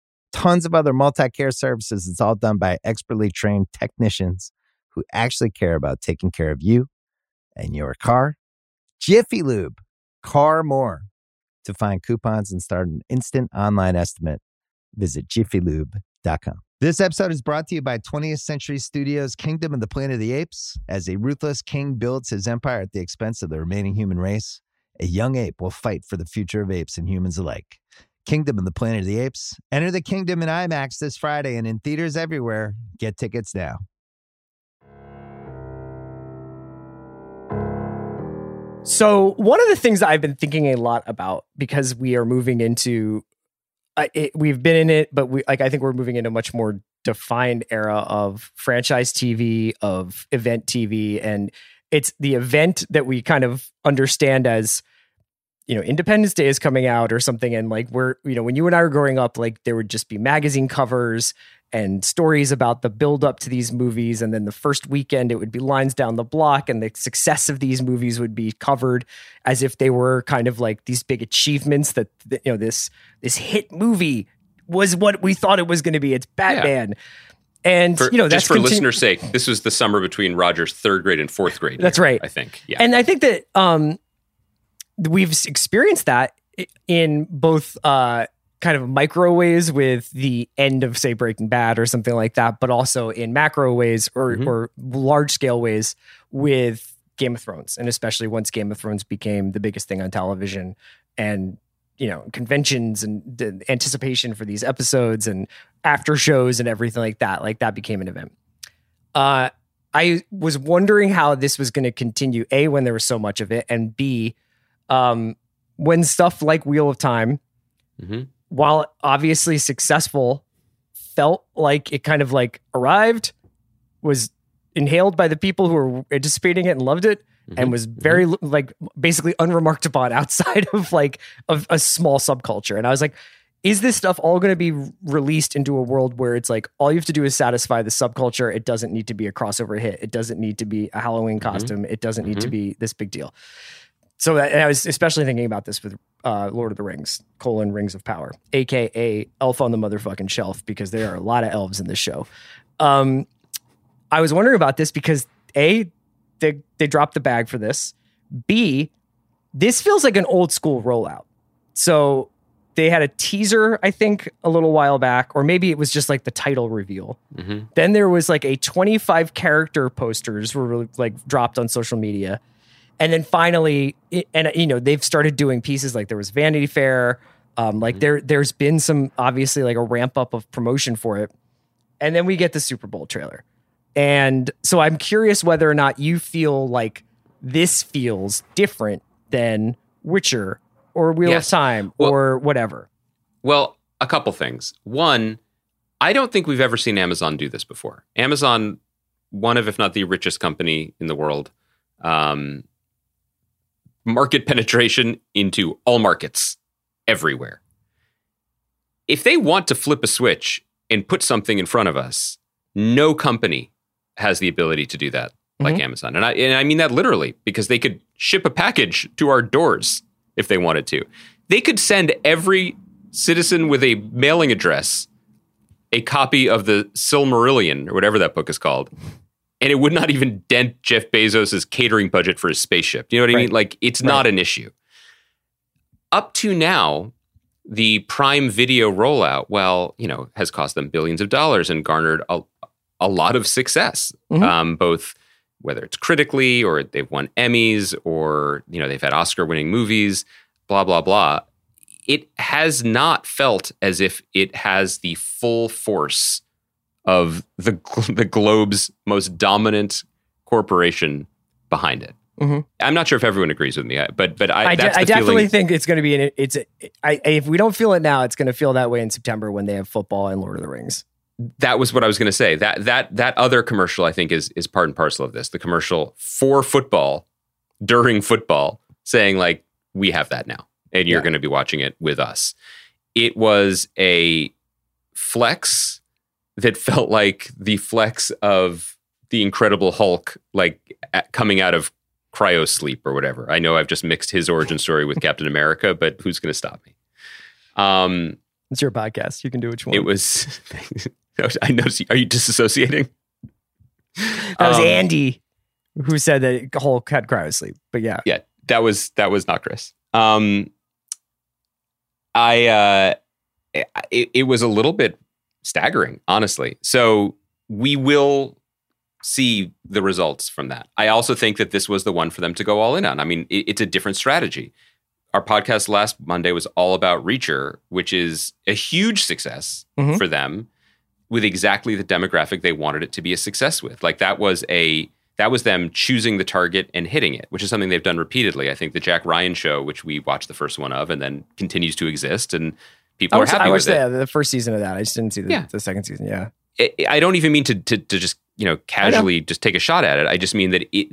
tons of other multi care services. It's all done by expertly trained technicians who actually care about taking care of you and your car. Jiffy Lube, car more. To find coupons and start an instant online estimate, visit jiffylube.com. This episode is brought to you by 20th Century Studios' Kingdom of the Planet of the Apes. As a ruthless king builds his empire at the expense of the remaining human race, a young ape will fight for the future of apes and humans alike. Kingdom of the Planet of the Apes. Enter the kingdom in IMAX this Friday and in theaters everywhere. Get tickets now. So one of the things that I've been thinking a lot about because we are moving into, uh, it, we've been in it, but we like I think we're moving into a much more defined era of franchise TV, of event TV, and it's the event that we kind of understand as you know independence day is coming out or something and like we're you know when you and i were growing up like there would just be magazine covers and stories about the build up to these movies and then the first weekend it would be lines down the block and the success of these movies would be covered as if they were kind of like these big achievements that, you know this this hit movie was what we thought it was going to be it's batman and For, you know that's just for continu- listeners' sake, this was the summer between Roger's third grade and fourth grade. That's year, right. I think. Yeah. And I think that um, we've experienced that in both uh, kind of micro ways with the end of, say, Breaking Bad or something like that, but also in macro ways or, Mhm. or large scale ways with Game of Thrones. And especially once Game of Thrones became the biggest thing on television and you know conventions and the anticipation for these episodes and after shows and everything like that like that became an event uh I was wondering how this was going to continue. A, when there was so much of it, and B, um, when stuff like Wheel of Time, Mhm. while obviously successful, felt like it kind of like arrived, was inhaled by the people who were anticipating it and loved it, Mhm. and was very like basically unremarked upon outside of like of a small subculture. And I was like, is this stuff all going to be released into a world where it's like all you have to do is satisfy the subculture? It doesn't need to be a crossover hit. It doesn't need to be a Halloween costume. It doesn't need to be this big deal. So that, and I was especially thinking about this with uh, Lord of the Rings, colon Rings of Power, aka Elf on the motherfucking shelf, because there are a lot of elves in this show. Um, I was wondering about this because a they they dropped the bag for this. B this feels like an old school rollout. So they had a teaser, I think, a little while back, or maybe it was just like the title reveal. Mhm. Then there was like a 25 character posters were like dropped on social media. And then finally, it- and you know, they've started doing pieces like there was Vanity Fair. Um, like there, there's been some obviously like a ramp up of promotion for it. And then we get the Super Bowl trailer. And so I'm curious whether or not you feel like this feels different than Witcher or Wheel Yes. of Time Well- or whatever. Well, a couple things. One, I don't think we've ever seen Amazon do this before. Amazon, one of, if not the richest company in the world, um, market penetration into all markets everywhere. If they want to flip a switch and put something in front of us, no company has the ability to do that like mm-hmm. Amazon. And I, and I mean that literally because they could ship a package to our doors if they wanted to. They could send every citizen with a mailing address a copy of the Silmarillion or whatever that book is called. And it would not even dent Jeff Bezos' catering budget for his spaceship. You know what I Right. mean? Like it's not an issue. Up to now, the Prime Video rollout, well, you know, has cost them billions of dollars and garnered a, a lot of success, Mhm. um, both whether it's critically or they've won Emmys or you know they've had Oscar-winning movies, blah blah blah. It has not felt as if it has the full force of the the globe's most dominant corporation behind it. Mhm. I'm not sure if everyone agrees with me, but but I, I, de- I definitely feeling. think it's going to be an it's I if we don't feel it now, it's going to feel that way in September when they have football and Lord of the Rings. that was what I was going to say. That that that other commercial I think is is part and parcel of this. The commercial for football during football saying like we have that now and you're Yeah. going to be watching it with us. It was a flex that felt like the flex of the incredible Hulk like at, coming out of cryo sleep or whatever. I know I've just mixed his origin story with Captain America, but who's going to stop me? Um It's your podcast. You can do what you want. it was I noticed are you disassociating? that was Um, Andy who said that Hulk had cryosleep. But yeah, Yeah, that was that was not Chris. Um, I uh, it, it was a little bit staggering, honestly. So we will see the results from that. I also think that this was the one for them to go all in on. I mean, it, it's a different strategy. our podcast last Monday was all about Reacher, which is a huge success Mhm. for them with exactly the demographic they wanted it to be a success with. Like that was a that was them choosing the target and hitting it, which is something they've done repeatedly. I think the Jack Ryan show, which we watched the first one of and then continues to exist and people I are happy I with watched it. the, the first season of that. I just didn't see the, Yeah. the second season. Yeah. I- I don't even mean to, to to just you know casually just take a shot at it. I just mean that it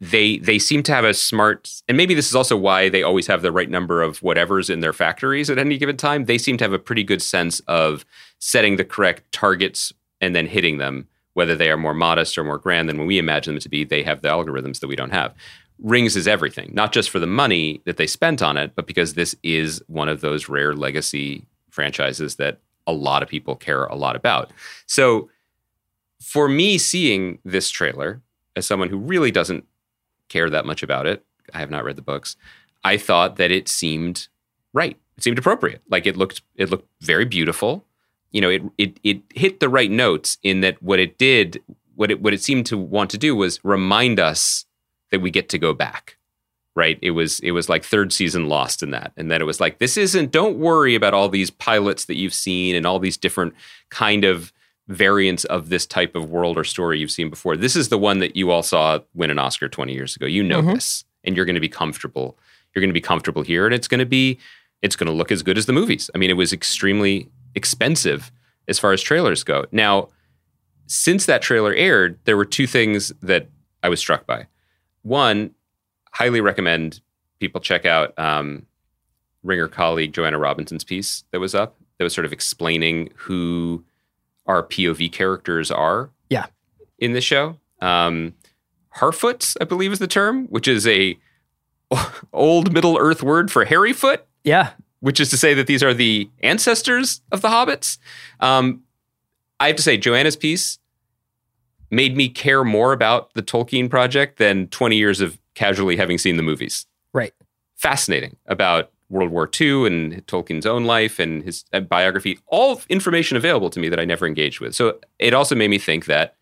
they they seem to have a smart and maybe this is also why they always have the right number of whatever's in their factories at any given time. They seem to have a pretty good sense of setting the correct targets and then hitting them, whether they are more modest or more grand than when we imagine them to be. They have the algorithms that we don't have. Rings is everything, not just for the money that they spent on it, but because this is one of those rare legacy franchises that a lot of people care a lot about. So for me seeing this trailer as someone who really doesn't care that much about it, I have not read the books. I thought that it seemed right. It seemed appropriate. Like it looked it looked very beautiful. You know, it it it hit the right notes in that what it did what it what it seemed to want to do was remind us that we get to go back. Right? It was it was like third season lost in that. And then it was like this isn't don't worry about all these pilots that you've seen and all these different kind of variants of this type of world or story you've seen before. This is the one that you all saw win an Oscar 20 years ago. You know Mhm. this, and you're going to be comfortable. You're going to be comfortable here, and it's going to be it's going to look as good as the movies. I mean, it was extremely expensive as far as trailers go. Now, since that trailer aired, there were two things that I was struck by. One, highly recommend people check out um, Ringer colleague Joanna Robinson's piece that was up. That was sort of explaining who our POV characters are. Yeah. In the show, um, Harfoots, I believe, is the term, which is a old Middle Earth word for hairy foot Yeah. which is to say that these are the ancestors of the hobbits. Um, I have to say, Joanna's piece made me care more about the Tolkien project than 20 years of casually having seen the movies. Right. Fascinating about World War II and Tolkien's own life and his uh, biography, all information available to me that I never engaged with. So it also made me think that,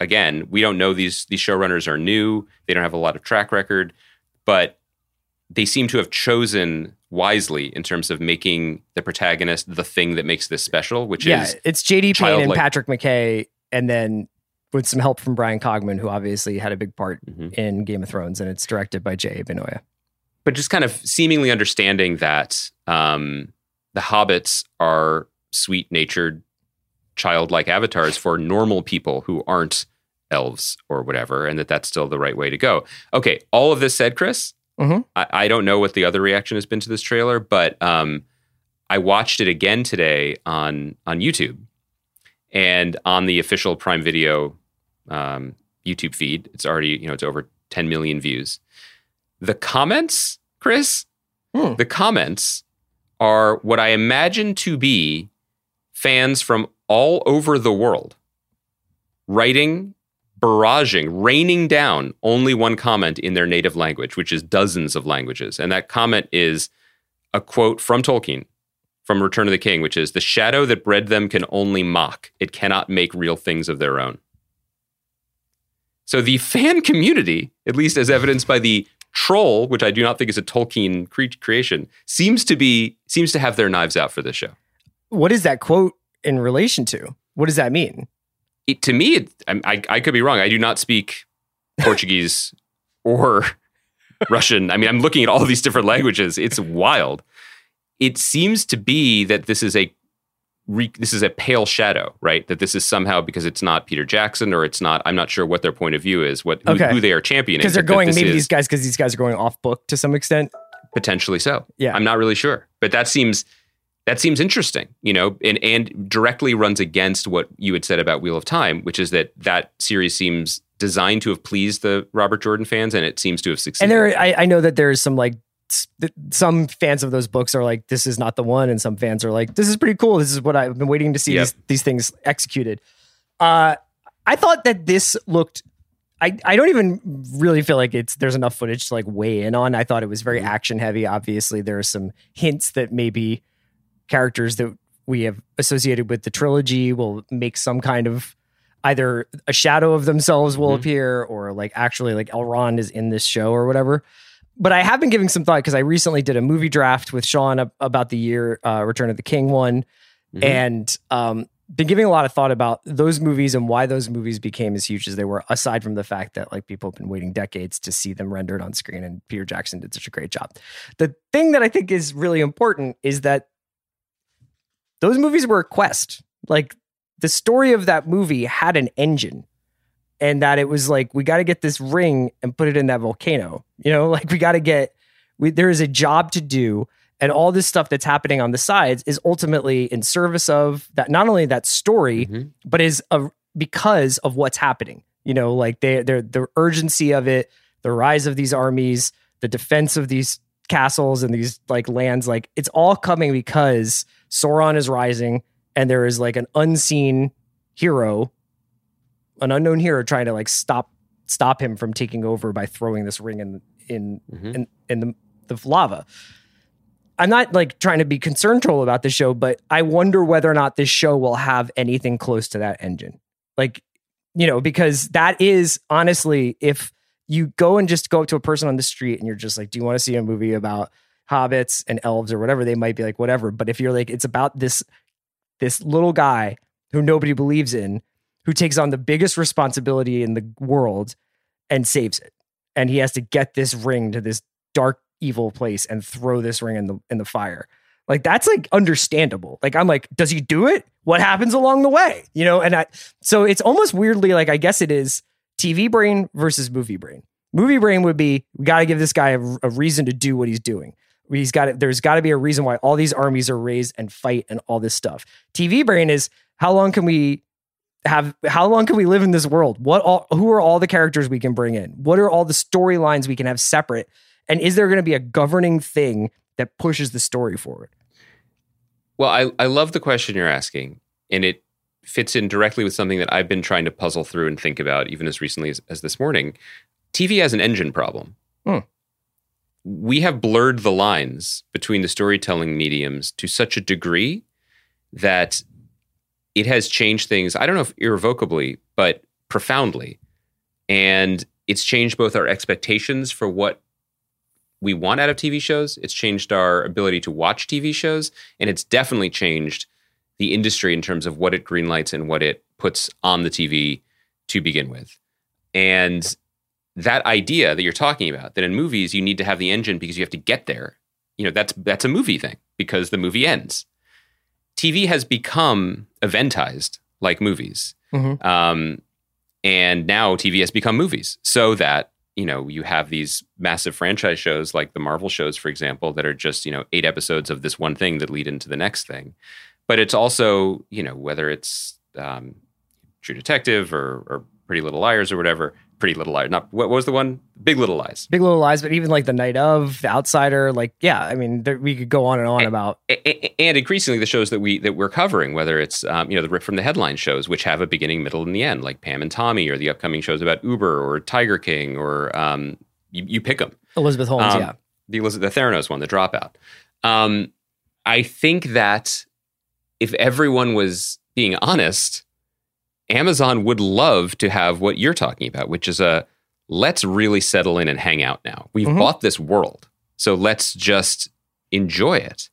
again, we don't know these these showrunners are new; they don't have a lot of track record, but they seem to have chosen wisely in terms of making the protagonist the thing that makes this special, which yeah. is It's JD Payne and. Patrick McKay, and then with some help from Bryan Cogman, who obviously had a big part Mhm. in Game of Thrones, and it's directed by J.A. Bayona. but just kind of seemingly understanding that um, the hobbits are sweet natured, childlike avatars for normal people who aren't elves or whatever, and that that's still the right way to go. Okay, all of this said, Chris, Mhm. I, I don't know what the other reaction has been to this trailer, but um, I watched it again today on on YouTube and on the official Prime Video um, YouTube feed. It's already you know it's over 10 million views. The comments, Chris, Hmm. the comments are what I imagine to be fans from all over the world writing, barraging, raining down only one comment in their native language, which is dozens of languages. And that comment is a quote from Tolkien from Return of the King, which is The shadow that bred them can only mock, it cannot make real things of their own. So the fan community, at least as evidenced by the troll, which I do not think is a Tolkien cre- creation, seems to be seems to have their knives out for this show. What is that quote in relation to? What does that mean? It, to me, it, I, I, I could be wrong. I do not speak Portuguese or Russian. I mean, I'm looking at all these different languages. It's wild. It seems to be that this is a re, this is a pale shadow, right? That this is somehow because it's not Peter Jackson or it's not. I'm not sure what their point of view is. What who, Okay. who they are championing Because they're going maybe is- these guys because these guys are going off book to some extent. potentially so. Yeah. I'm not really sure, but that seems that seems interesting, you know, and and directly runs against what you had said about Wheel of Time, which is that that series seems designed to have pleased the Robert Jordan fans, and it seems to have succeeded. And there, I, I know that there's some like some fans of those books are like, this is not the one, and some fans are like, this is pretty cool. This is what I've been waiting to see Yep. these, these things executed. Uh, I thought that this looked. I, I don't even really feel like it's there's enough footage to like weigh in on. I thought it was very action heavy. Obviously, there are some hints that maybe characters that we have associated with the trilogy will make some kind of either a shadow of themselves will Mhm. appear or like actually like Elrond is in this show or whatever. But I have been giving some thought because I recently did a movie draft with Sean about the year uh, Return of the King one, Mhm. and um, been giving a lot of thought about those movies and why those movies became as huge as they were. Aside from the fact that like people have been waiting decades to see them rendered on screen, and Peter Jackson did such a great job. The thing that I think is really important is that those movies were a quest. Like the story of that movie had an engine and that it was like we got to get this ring and put it in that volcano you know like we got to get we, there is a job to do and all this stuff that's happening on the sides is ultimately in service of that not only that story Mhm. but is a, because of what's happening you know like they they're the urgency of it the rise of these armies the defense of these castles and these like lands like it's all coming because sauron is rising and there is like an unseen hero an unknown hero trying to like stop stop him from taking over by throwing this ring in in Mhm. in, in the, the lava. I'm not like trying to be concerned troll about the show, but I wonder whether or not this show will have anything close to that engine. Like, you know, because that is honestly, if you go and just go up to a person on the street and you're just like, do you want to see a movie about hobbits and elves or whatever? They might be like, whatever. But if you're like, it's about this this little guy who nobody believes in, who takes on the biggest responsibility in the world and saves it. And he has to get this ring to this dark evil place and throw this ring in the in the fire. Like that's like understandable. Like I'm like, does he do it? What happens along the way? You know, and I so it's almost weirdly like I guess it is TV brain versus movie brain. Movie brain would be we got to give this guy a, a reason to do what he's doing. He's got there's got to be a reason why all these armies are raised and fight and all this stuff. TV brain is how long can we have how long can we live in this world? What all who are all the characters we can bring in? What are all the storylines we can have separate? And is there going to be a governing thing that pushes the story forward? Well, I, I love the question you're asking, and it fits in directly with something that I've been trying to puzzle through and think about even as recently as, as this morning. TV has an engine problem. Hmm. We have blurred the lines between the storytelling mediums to such a degree that it has changed things, I don't know if irrevocably, but profoundly. And it's changed both our expectations for what we want out of TV shows. It's changed our ability to watch TV shows, and it's definitely changed the industry in terms of what it greenlights and what it puts on the TV to begin with. And that idea that you're talking about, that in movies you need to have the engine because you have to get there, you know, that's that's a movie thing because the movie ends. TV has become eventized like movies. Mhm. Um, and now TV has become movies so that you know you have these massive franchise shows like the Marvel shows, for example, that are just you know eight episodes of this one thing that lead into the next thing. But it's also you know whether it's um, True Detective or, or Pretty Little Liars or whatever. Pretty Little Liars, not what was the one? Big Little Lies. Big Little Lies, but even like the Night of, the Outsider, like yeah, I mean, there, we could go on and on about A- a- and increasingly the shows that we that we're covering, whether it's um, you know the rip from the headline shows, which have a beginning, middle, and the end, like Pam and Tommy, or the upcoming shows about Uber or Tiger King, or um, you, you pick them. Elizabeth Holmes. Um, yeah, the Elizabeth the Theranos one, the Dropout. Um, I think that if everyone was being honest, Amazon would love to have what you're talking about, which is a let's really settle in and hang out now. We've Mhm. bought this world, so let's just enjoy it.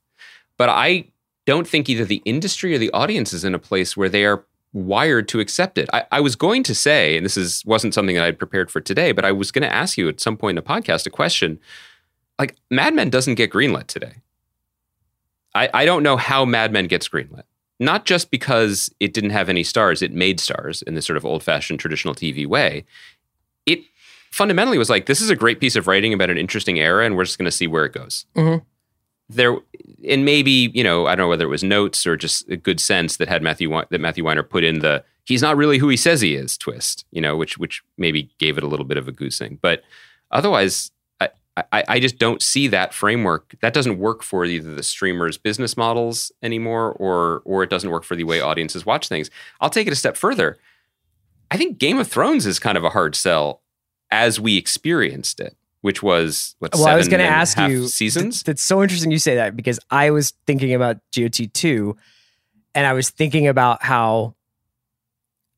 But I don't think either the industry or the audience is in a place where they are wired to accept it. I, I was going to say, and this is wasn't something that I'd prepared for today, but I was going to ask you at some point in the podcast a question. Like Mad Men doesn't get greenlit today. I, I don't know how Mad Men gets greenlit. Not just because it didn't have any stars, it made stars in this sort of old fashioned traditional TV way. It fundamentally was like, this is a great piece of writing about an interesting era, and we're just going to see where it goes. Mhm. There, and maybe you know, I don't know whether it was notes or just a good sense that had Matthew that Matthew Weiner put in the he's not really who he says he is twist, you know, which which maybe gave it a little bit of a goosing, but otherwise. I, I, just don't see that framework. That doesn't work for either the streamers' business models anymore, or or it doesn't work for the way audiences watch things. I'll take it a step further. I think Game of Thrones is kind of a hard sell as we experienced it, which was what well, I was going to ask you. seasons. th- That's so interesting you say that because I was thinking about GOT two, and I was thinking about how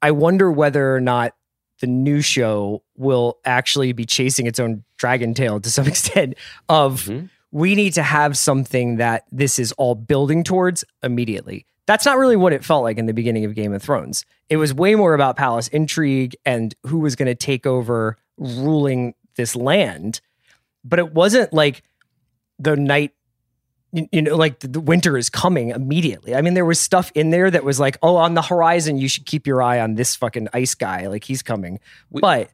I wonder whether or not the new show will actually be chasing its own dragon tail to some extent of Mhm. we need to have something that this is all building towards immediately. That's not really what it felt like in the beginning of Game of Thrones. It was way more about palace intrigue and who was going to take over ruling this land. But it wasn't like the night you, know like the, the winter is coming immediately. I mean there was stuff in there that was like, "Oh, on the horizon you should keep your eye on this fucking ice guy, like he's coming." We- but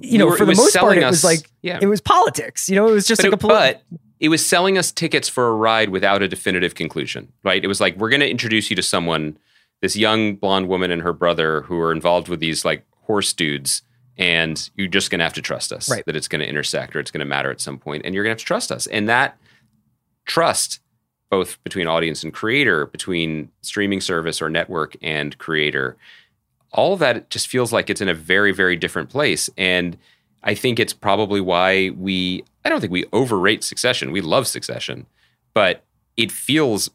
you We know, were- for the most part selling it was like yeah. it was politics. You know, it was just but, like a it, poli- but it was selling us tickets for a ride without a definitive conclusion, right? It was like we're going to introduce you to someone, this young blonde woman and her brother who are involved with these like horse dudes, and you're just going to have to trust us Right. that it's going to intersect or it's going to matter at some point, and you're going to have to trust us, and that trust. Both between audience and creator, between streaming service or network and creator, all of that just feels like it's in a very, very different place. And I think it's probably why we, I don't think we overrate Succession. We love Succession, but it feels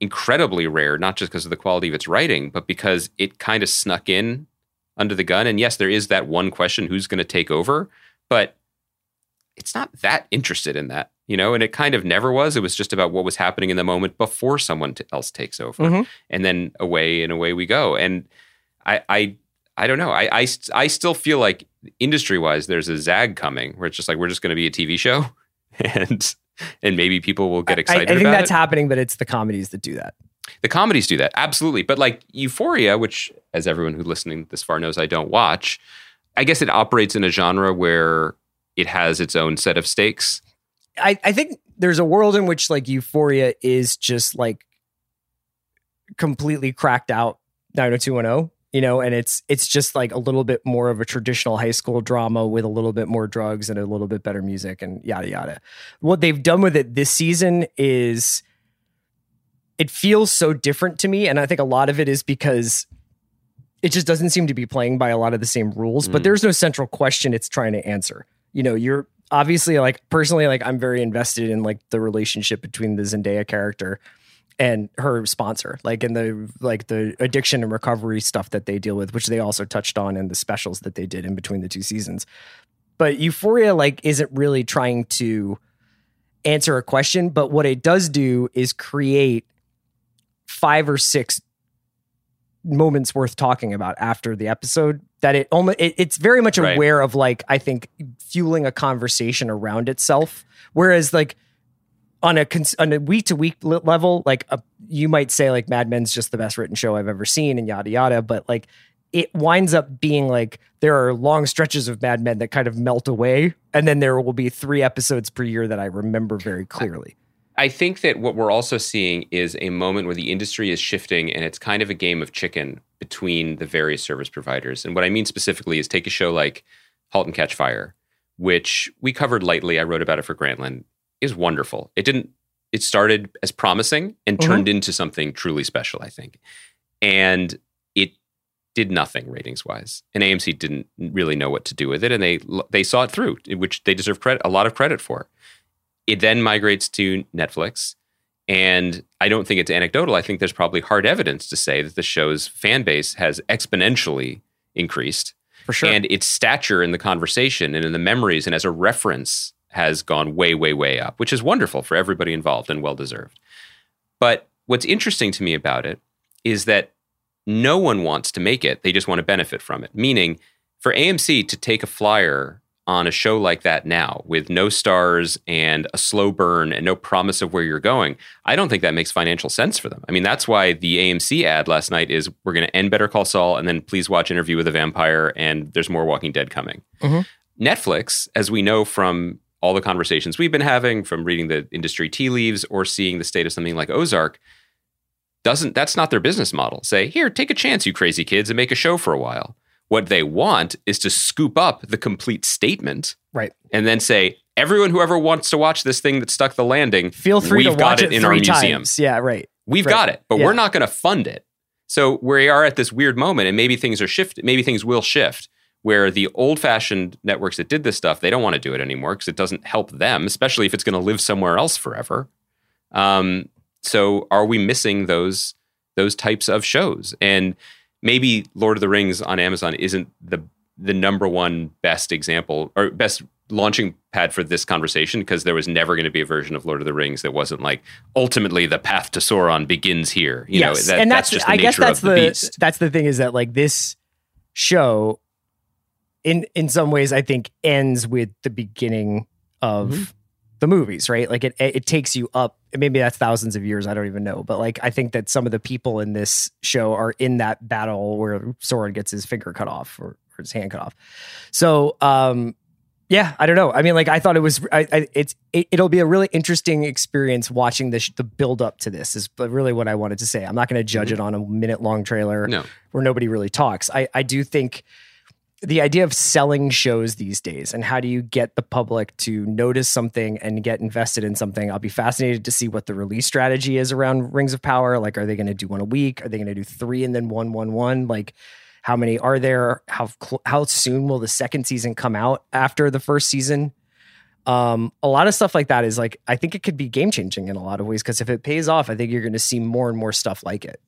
incredibly rare, not just because of the quality of its writing, but because it kind of snuck in under the gun. And yes, there is that one question who's going to take over, but it's not that interested in that, you know, and it kind of never was. It was just about what was happening in the moment before someone t- else takes over. Mhm. And then away and away we go. And I, I, I don't know. I, I, I still feel like industry wise, there's a zag coming where it's just like we're just going to be a TV show, and and maybe people will get I- excited. I, think about that's it. happening, but it's the comedies that do that. The comedies do that absolutely, but like Euphoria, which as everyone who's listening this far knows, I don't watch. I guess it operates in a genre where it has its own set of stakes. I, I think there's a world in which like Euphoria is just like completely cracked out 90210, you know, and it's it's just like a little bit more of a traditional high school drama with a little bit more drugs and a little bit better music and yada yada. What they've done with it this season is it feels so different to me and I think a lot of it is because it just doesn't seem to be playing by a lot of the same rules, but Mm. there's no central question it's trying to answer. You know, you're obviously like personally like I'm very invested in like the relationship between the Zendaya character and her sponsor, like in the like the addiction and recovery stuff that they deal with, which they also touched on in the specials that they did in between the two seasons. But Euphoria like isn't really trying to answer a question, but what it does do is create five or six moments worth talking about after the episode that it almost it, it's very much Right. aware of like i think fueling a conversation around itself whereas like on a on a week to week level like a, you might say like mad men's just the best written show i've ever seen and yada yada but like it winds up being like there are long stretches of mad men that kind of melt away and then there will be three episodes per year that i remember very clearly I think that what we're also seeing is a moment where the industry is shifting and it's kind of a game of chicken between the various service providers. And what I mean specifically is take a show like Halt and Catch Fire, which we covered lightly. I wrote about it for Grantland, is wonderful. It didn't, it started as promising and Mhm. turned into something truly special, I think. And it did nothing ratings wise. And AMC didn't really know what to do with it. And they, they saw it through, which they deserve credit, a lot of credit for. It then migrates to Netflix. And I don't think it's anecdotal. I think there's probably hard evidence to say that the show's fan base has exponentially increased. for sure And its stature in the conversation and in the memories and as a reference has gone way, way, way up, which is wonderful for everybody involved and well deserved. But what's interesting to me about it is that no one wants to make it. They just want to benefit from it. Meaning, for AMC to take a flyer on a show like that now with no stars and a slow burn and no promise of where you're going, I don't think that makes financial sense for them. I mean, that's why the AMC ad last night is we're going to end Better Call Saul and then please watch Interview with a Vampire and there's more Walking Dead coming. Mhm. Netflix, as we know from all the conversations we've been having, from reading the industry tea leaves or seeing the state of something like Ozark, doesn't that's not their business model. Say, here, take a chance, you crazy kids, and make a show for a while. What they want is to scoop up the complete statement right and then say, everyone who ever wants to watch this thing that stuck the landing, feel free we've to got watch it it in our three museum. times yeah right We've Right. got it, but Yeah. we're not going to fund it. So we are at this weird moment, and maybe things are shift. Maybe things will shift. Where the old-fashioned networks that did this stuff, they don't want to do it anymore because it doesn't help them, especially if it's going to live somewhere else forever. Um, so, are we missing those those types of shows? And maybe Lord of the Rings on Amazon isn't the the number one best example or best launching pad for this conversation because there was never going to be a version of Lord of the Rings that wasn't like ultimately the path to Sauron begins here. You yes, know, that, and that's, just the I guess that's of the, the, that's the thing is that like this show, in in some ways, I think ends with the beginning of Mm-hmm. the movies, right? Like it it takes you up. Maybe that's thousands of years. I don't even know, but like I think that some of the people in this show are in that battle where Sauron gets his finger cut off or, or his hand cut off. So, um, yeah, I don't know. I mean, like I thought it was. I, I, it's it, it'll be a really interesting experience watching this. The build up to this is really what I wanted to say. I'm not going to judge it on a minute long trailer No. where nobody really talks. I I do think the idea of selling shows these days and how do you get the public to notice something and get invested in something? I'll be fascinated to see what the release strategy is around Rings of Power. Like, are they going to do one a week? Are they going to do three and then one, one, one? Like, how many are there? How how soon will the second season come out after the first season? Um, a lot of stuff like that is like I think it could be game changing in a lot of ways because if it pays off, I think you're going to see more and more stuff like it.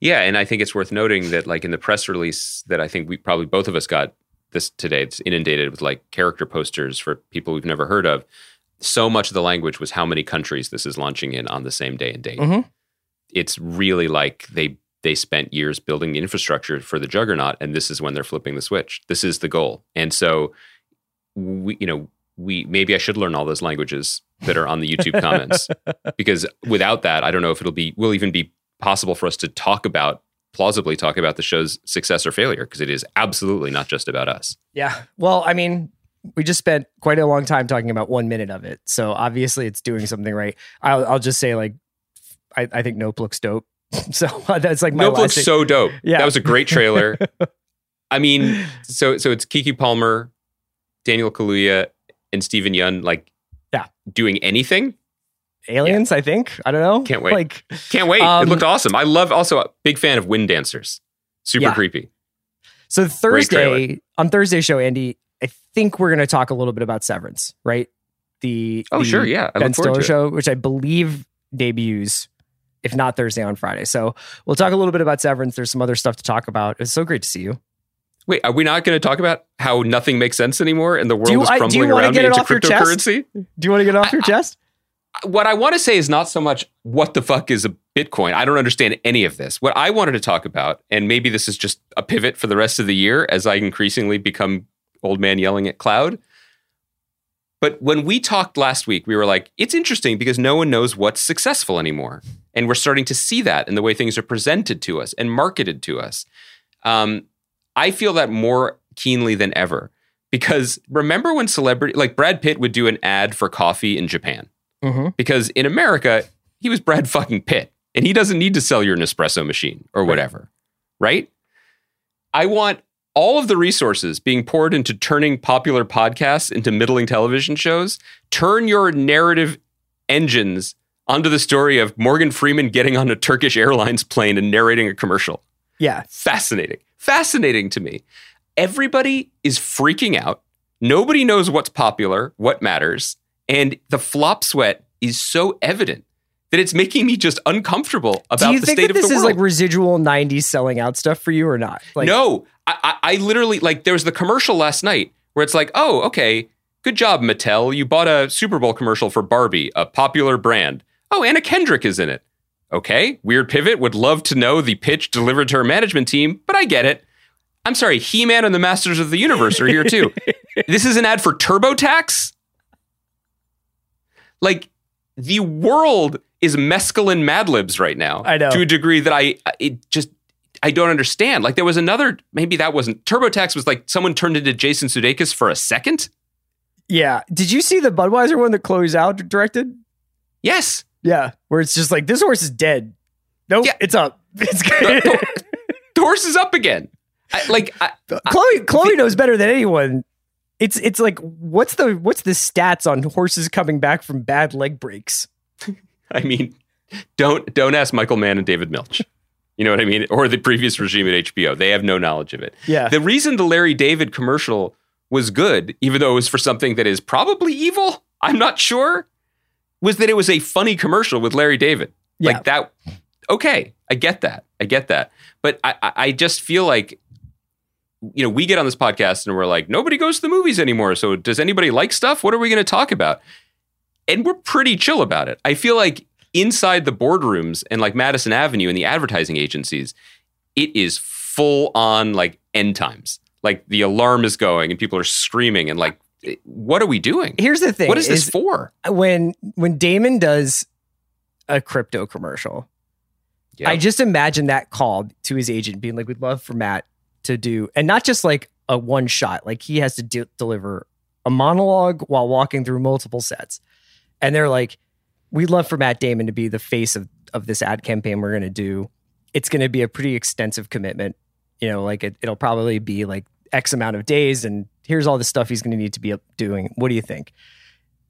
Yeah, and I think it's worth noting that like in the press release that I think we probably both of us got this today, it's inundated with like character posters for people we've never heard of. So much of the language was how many countries this is launching in on the same day and date. Mhm. It's really like they they spent years building the infrastructure for the juggernaut, and this is when they're flipping the switch. This is the goal, and so we, you know, we maybe I should learn all those languages that are on the YouTube comments because without that, I don't know if it'll be will even be possible for us to talk about plausibly talk about the show's success or failure because it is absolutely not just about us. Yeah. Well, I mean, we just spent quite a long time talking about one minute of it. So obviously it's doing something right. I'll, I'll just say, like, I, I think Nope looks dope. so that's like my Nope looks thing. so dope. Yeah. That was a great trailer. I mean, so so it's Keke Palmer, Daniel Kaluuya, and Steven Yeun like Yeah. doing anything. Aliens, I think. I don't know. Can't wait. Like, Can't wait. Um, it looked awesome. I love also a big fan of wind dancers. Super Yeah. creepy. so. Thursday, on Thursday show, Andy, I think we're going to talk a little bit about Severance, right? The Oh, the sure. Yeah. I Ben Stiller show, which I believe debuts, if not Thursday on Friday. So we'll talk a little bit about Severance. There's some other stuff to talk about. It's so great to see you. Wait, are we not going to talk about how nothing makes sense anymore and the world you- is I- do crumbling you around get me it into off your chest? cryptocurrency? Do you want to get it off your chest? What I want to say is not so much what the fuck is a Bitcoin. I don't understand any of this. What I wanted to talk about, and maybe this is just a pivot for the rest of the year as I increasingly become old man yelling at cloud. But when we talked last week, we were like, it's interesting because no one knows what's successful anymore. And we're starting to see that in the way things are presented to us and marketed to us. Um, I feel that more keenly than ever because remember when celebrity, like Brad Pitt would do an ad for coffee in Japan? Mm-hmm. because in America, he was Brad fucking Pitt and he doesn't need to sell your Nespresso machine or whatever, right? I want all of the resources being poured into turning popular podcasts into middling television shows. Turn your narrative engines onto the story of Morgan Freeman getting on a Turkish Airlines plane and narrating a commercial. Yeah. Fascinating. Fascinating to me. Everybody is freaking out. Nobody knows what's popular, what matters. And the flop sweat is so evident that it's making me just uncomfortable about Do you the think state that of this the is world. like residual 90s selling out stuff for you or not? Like, no, I, I, I literally, like, there was the commercial last night where it's like, oh, okay, good job, Mattel. You bought a Super Bowl commercial for Barbie, a popular brand. Oh, Anna Kendrick is in it. Okay, weird pivot. Would love to know the pitch delivered to her management team, but I get it. I'm sorry, He Man and the Masters of the Universe are here too. this is an ad for TurboTax? Like, the world is mescaline Mad Libs right now. I know. To a degree that I, it just, I don't understand. Like, there was another, maybe that wasn't, TurboTax was like someone turned into Jason Sudeikis for a second? Yeah. Did you see the Budweiser one that Chloe Zhao directed? Yes. Yeah. Where it's just like, this horse is dead. Nope. Yeah. It's up. It's The, good. the- the horse is up again. I, like, I, Chloe Chloe knows better than anyone. It's it's like what's the what's the stats on horses coming back from bad leg breaks? I mean, don't don't ask Michael Mann and David Milch. You know what I mean? Or the previous regime at HBO. They have no knowledge of it. Yeah. The reason the Larry David commercial was good, even though it was for something that is probably evil, I'm not sure, was that it was a funny commercial with Larry David. Yeah. Like that. Okay, I get that. I get that. But I, I, I just feel like you know, we get on this podcast and we're like, nobody goes to the movies anymore. So does anybody like stuff? What are we going to talk about? And we're pretty chill about it. I feel like inside the boardrooms and like Madison Avenue and the advertising agencies, it is full on like end times. Like the alarm is going and people are screaming and like, what are we doing? Here's the thing: What is this for? when when Damon does a crypto commercial, Yeah. I just imagine that call to his agent being like, "We'd love for Matt to do," and not just like a one shot. Like he has to de- deliver a monologue while walking through multiple sets, and they're like, "We'd love for Matt Damon to be the face of of this ad campaign we're going to do. It's going to be a pretty extensive commitment. You know, like it, it'll probably be like X amount of days, and here's all the stuff he's going to need to be doing. What do you think?"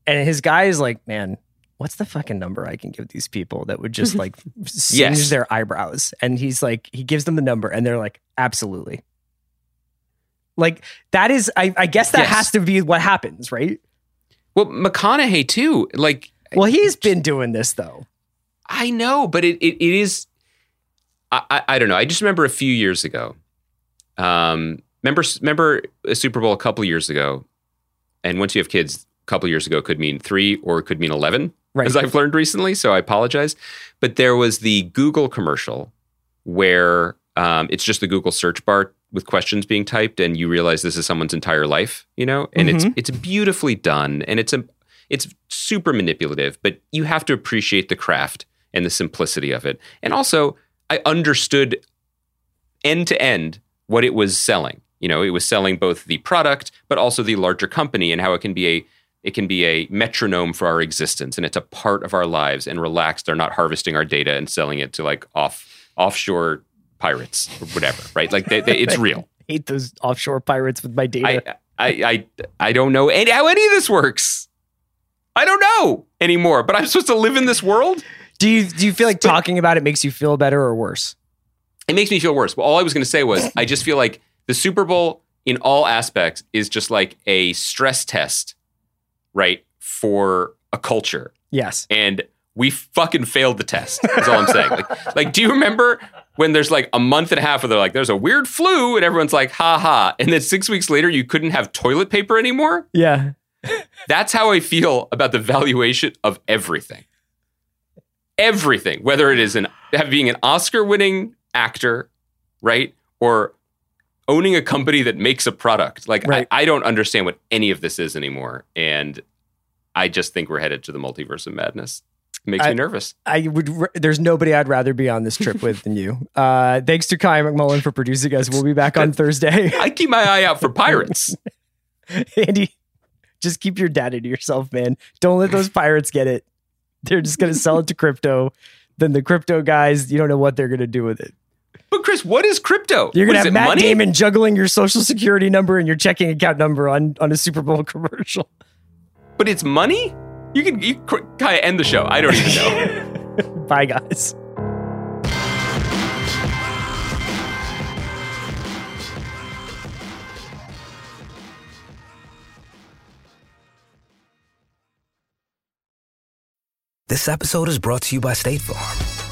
And his guy is like, "Man." What's the fucking number I can give these people that would just like singe Yes. their eyebrows? And he's like, he gives them the number, and they're like, absolutely. Like that is, I, I guess that Yes. has to be what happens, right? Well, McConaughey too. Like Well, he's been doing this though. I know, but it it, it is. I, I I don't know. I just remember a few years ago. Um, remember remember a Super Bowl a couple years ago, and once you have kids, a couple years ago could mean three or it could mean eleven, Right. as I've learned recently. So I apologize, but there was the Google commercial where um, it's just the Google search bar with questions being typed, and you realize this is someone's entire life, you know, and it's it's beautifully done, and it's a it's super manipulative, but you have to appreciate the craft and the simplicity of it. And also, I understood end to end what it was selling. You know, it was selling both the product, but also the larger company and how it can be a it can be a metronome for our existence and it's a part of our lives and relaxed they're not harvesting our data and selling it to like off offshore pirates or whatever right like they, they, it's real Hate those offshore pirates with my data. I, I I I don't know any, how any of this works. I don't know anymore. But I'm supposed to live in this world. do you do you feel like talking about it makes you feel better or worse? It makes me feel worse. Well, all I was going to say was I just feel like the Super Bowl in all aspects is just like a stress test, right, for a culture. Yes. and we fucking failed the test. That's all I'm saying. Like, like, do you remember when there's like a month and a half where they're like, there's a weird flu, and everyone's like, ha ha, and then six weeks later you couldn't have toilet paper anymore? Yeah. That's how I feel about the valuation of everything. Everything, whether it is an being an Oscar-winning actor, right, or owning a company that makes a product. Like, Right. I, I don't understand what any of this is anymore, and I just think we're headed to the multiverse of madness. It makes I- me nervous. I would. There's nobody I'd rather be on this trip with than you. Uh, thanks to Kaya McMullen for producing us. We'll be back on Thursday. I keep my eye out for pirates. Andy, just keep your data to yourself, man. Don't let those pirates get it. They're just going to sell it to crypto. Then the crypto guys, you don't know what they're going to do with it. But Chris, what is crypto? You're going is to have it, Matt money? Damon juggling your social security number and your checking account number on, on a Super Bowl commercial. But it's money. You can you kind of end the show. I don't even know. Bye, guys. This episode is brought to you by State Farm.